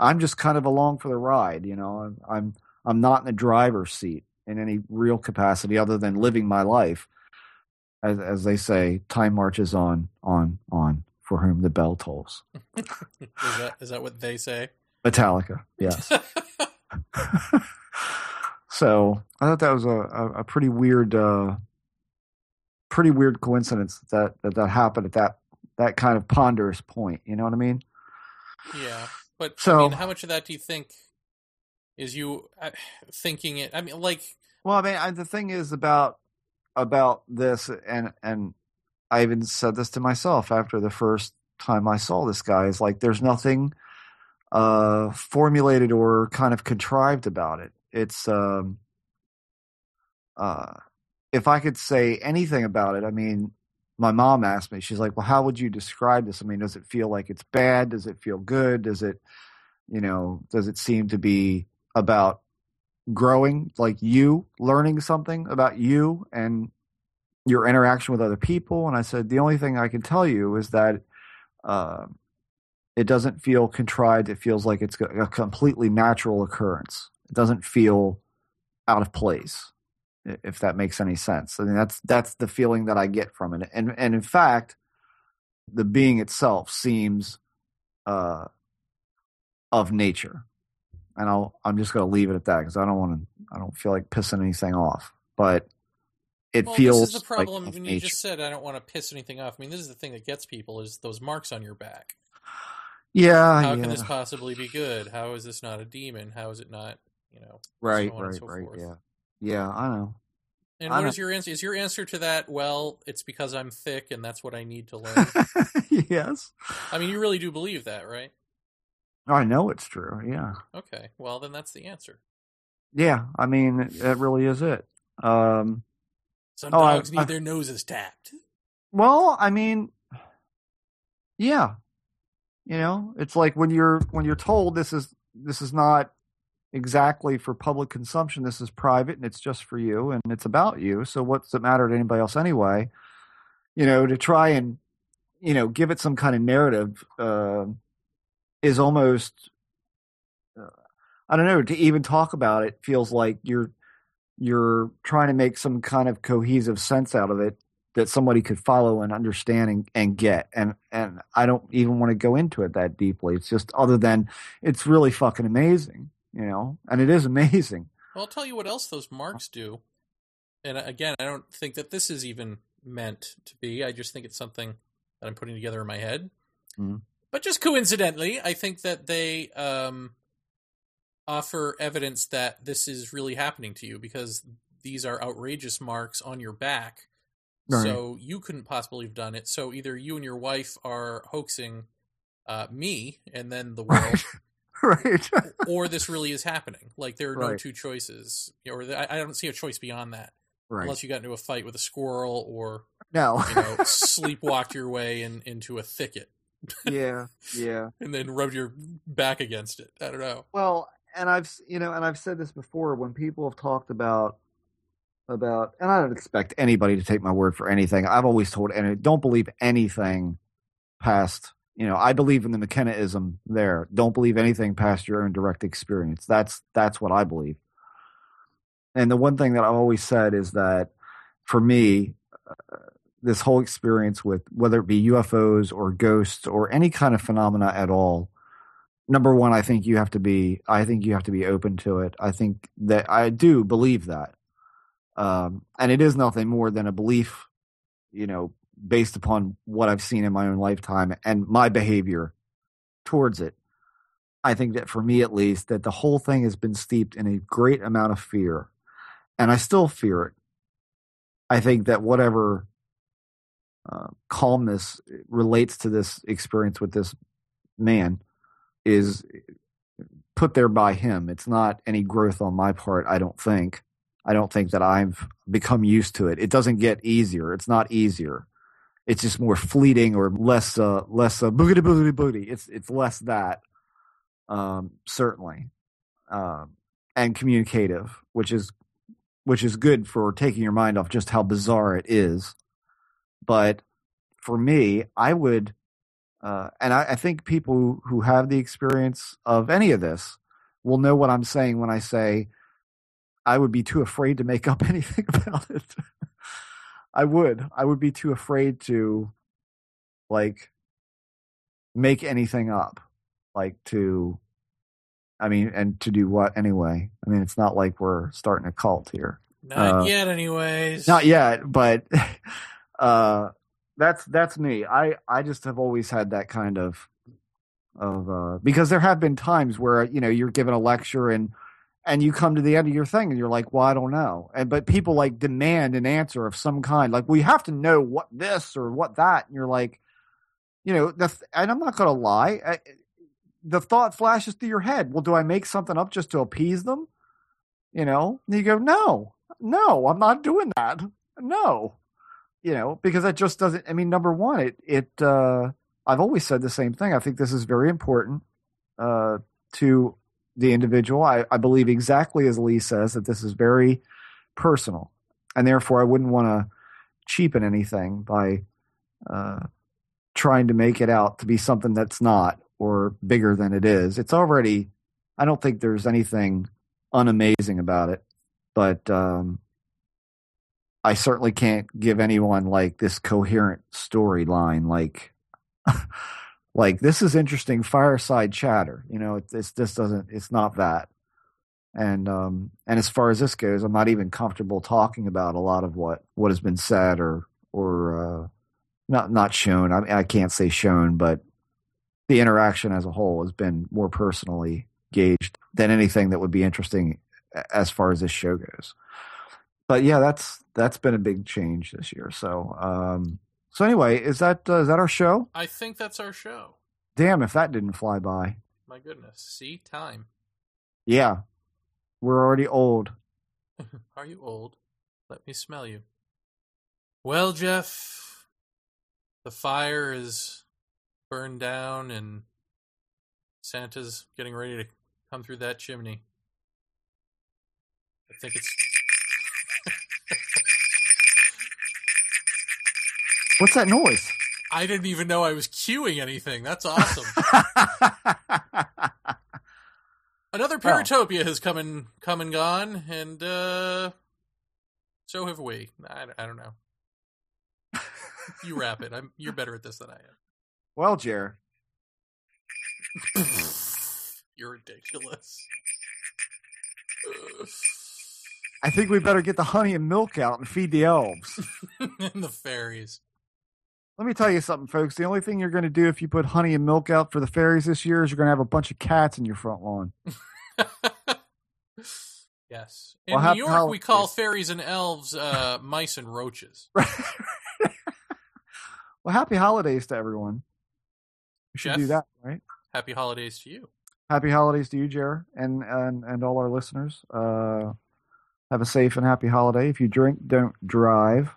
I'm just kind of along for the ride. You know, I'm, I'm, I'm not in the driver's seat in any real capacity other than living my life. As, as they say, time marches on, on, on for whom the bell tolls. is that is that what they say? Metallica. Yes. so I thought that was a, a, a pretty weird, uh, pretty weird coincidence that, that that happened at that that kind of ponderous point. You know what I mean? yeah, but I So- mean, how much of that do you think is you uh, thinking it? I mean, like, Well, I mean, I, the thing is about about this, and and I even said this to myself after the first time I saw this guy. Is like there's nothing uh formulated or kind of contrived about it. It's um uh if I could say anything about it, I mean, my mom asked me, she's like, Well, how would you describe this? I mean, does it feel like it's bad? Does it feel good? Does it you know, does it seem to be about growing, like you learning something about you and your interaction with other people? And I said, the only thing I can tell you is that uh, it doesn't feel contrived. It feels like it's a completely natural occurrence. It doesn't feel out of place, if that makes any sense. I mean, that's that's the feeling that I get from it. And and in fact, the being itself seems uh, of nature. And I'll I'm just going to leave it at that because I don't want to. I don't feel like pissing anything off. But it well, feels this is the problem of when you nature. just said I don't want to piss anything off. I mean, this is the thing that gets people is those marks on your back. Yeah, How yeah. can this possibly be good? How is this not a demon? How is it not, you know, right, so right, so right. forth. Yeah, yeah. I know. And I what know. is your answer? Is your answer to that? Well, it's because I'm thick, and that's what I need to learn. yes, I mean, you really do believe that, right? I know it's true. Yeah, Okay, well then that's the answer. yeah. I mean, that really is it. Um, Some Oh, I- dogs need I- their noses tapped. well, I mean, yeah. You know, it's like when you're when you're told this is this is not exactly for public consumption. This is private and it's just for you and it's about you. So what's it matter to anybody else anyway? You know, to try and you know give it some kind of narrative uh, is almost uh, I don't know to even talk about it feels like you're you're trying to make some kind of cohesive sense out of it that somebody could follow and understand and, and get and and I don't even want to go into it that deeply. It's just other than it's really fucking amazing, you know, and it is amazing. Well, I'll tell you what else those marks do. And uh, again, I don't think that this is even meant to be. I just think it's something that I'm putting together in my head. Mhm. But just coincidentally, I think that they um, offer evidence that this is really happening to you because these are outrageous marks on your back. Right. So you couldn't possibly have done it. So either you and your wife are hoaxing uh, me and then the world, right. or this really is happening. Like there are no Right. two choices, or I don't see a choice beyond that, right. unless you got into a fight with a squirrel or no. you know sleepwalked your way in, into a thicket yeah. Yeah. and then rubbed your back against it. I don't know. Well, and I've you know, and I've said this before when people have talked about about, and I don't expect anybody to take my word for anything. I've always told, and don't believe anything past. You know, I believe in the McKennaism. There, don't believe anything past your own direct experience. That's that's what I believe. And the one thing that I've always said is that for me, uh, this whole experience with whether it be UFOs or ghosts or any kind of phenomena at all, number one, I think you have to be. I think you have to be open to it. I think that I do believe that, um, and it is nothing more than a belief, you know, based upon what I've seen in my own lifetime and my behavior towards it. I think that for me, at least, that the whole thing has been steeped in a great amount of fear, and I still fear it. I think that whatever uh, calmness relates to this experience with this man is put there by him. It's not any growth on my part, I don't think. I don't think that I've become used to it. It doesn't get easier. It's not easier. It's just more fleeting or less uh less uh, boogity boogity boogity. It's it's less that um certainly. Um and communicative, which is which is good for taking your mind off just how bizarre it is. But for me, I would uh, and I, I think people who have the experience of any of this will know what I'm saying when I say I would be too afraid to make up anything about it. I would. I would be too afraid to like make anything up. Like to I mean, and to do what anyway? I mean, it's not like we're starting a cult here. Not Uh, yet, anyways. Not yet, but uh that's that's me. I I just have always had that kind of of uh because there have been times where you know you're given a lecture and and you come to the end of your thing and you're like, well, I don't know. And but people like demand an answer of some kind, like we have to know what this or what that, and you're like, you know, the and I'm not to lie, I, the thought flashes through your head. Well, do I make something up just to appease them? You know, and you go, no, no, I'm not doing that. No, you know, because that just doesn't. I mean, number one, it it. uh I've always said the same thing. I think this is very important uh, to the individual. I, I believe exactly as Lee says that this is very personal, and therefore I wouldn't want to cheapen anything by uh, trying to make it out to be something that's not or bigger than it is. It's already. I don't think there's anything unamazing about it, but um, I certainly can't give anyone like this coherent storyline. Like, like this is interesting fireside chatter. You know, it, this this doesn't. It's not that. And um, and as far as this goes, I'm not even comfortable talking about a lot of what what has been said or or uh, not not shown. I, I can't say shown, but the interaction as a whole has been more personally gauged than anything that would be interesting as far as this show goes. But yeah, that's that's been a big change this year. So um, so anyway, is that uh, is that our show? I think that's our show. Damn, if that didn't fly by. My goodness. See, time. Yeah, we're already old. Are you old? Let me smell you. Well, Jeff, the fire is burned down and Santa's getting ready to come through that chimney. I think it's What's that noise? I didn't even know I was queuing anything. That's awesome. Another Paratopia has come and come and gone, and uh so have we. I, I don't know. You wrap it. I'm you're better at this than I am. well, Jer, You're ridiculous. I think we better get the honey and milk out and feed the elves. and the fairies. Let me tell you something, folks. The only thing you're going to do if you put honey and milk out for the fairies this year is you're going to have a bunch of cats in your front lawn. yes. In Well, New York, we call fairies and elves uh, mice and roaches. well, happy holidays to everyone. We should do that, right? Happy holidays to you. Happy holidays to you, Jer, and and and all our listeners. Uh, have a safe and happy holiday. If you drink, don't drive.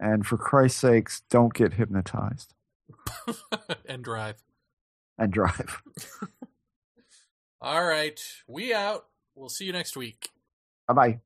And for Christ's sakes, don't get hypnotized and drive. and drive. All right. We out. We'll see you next week. Bye bye.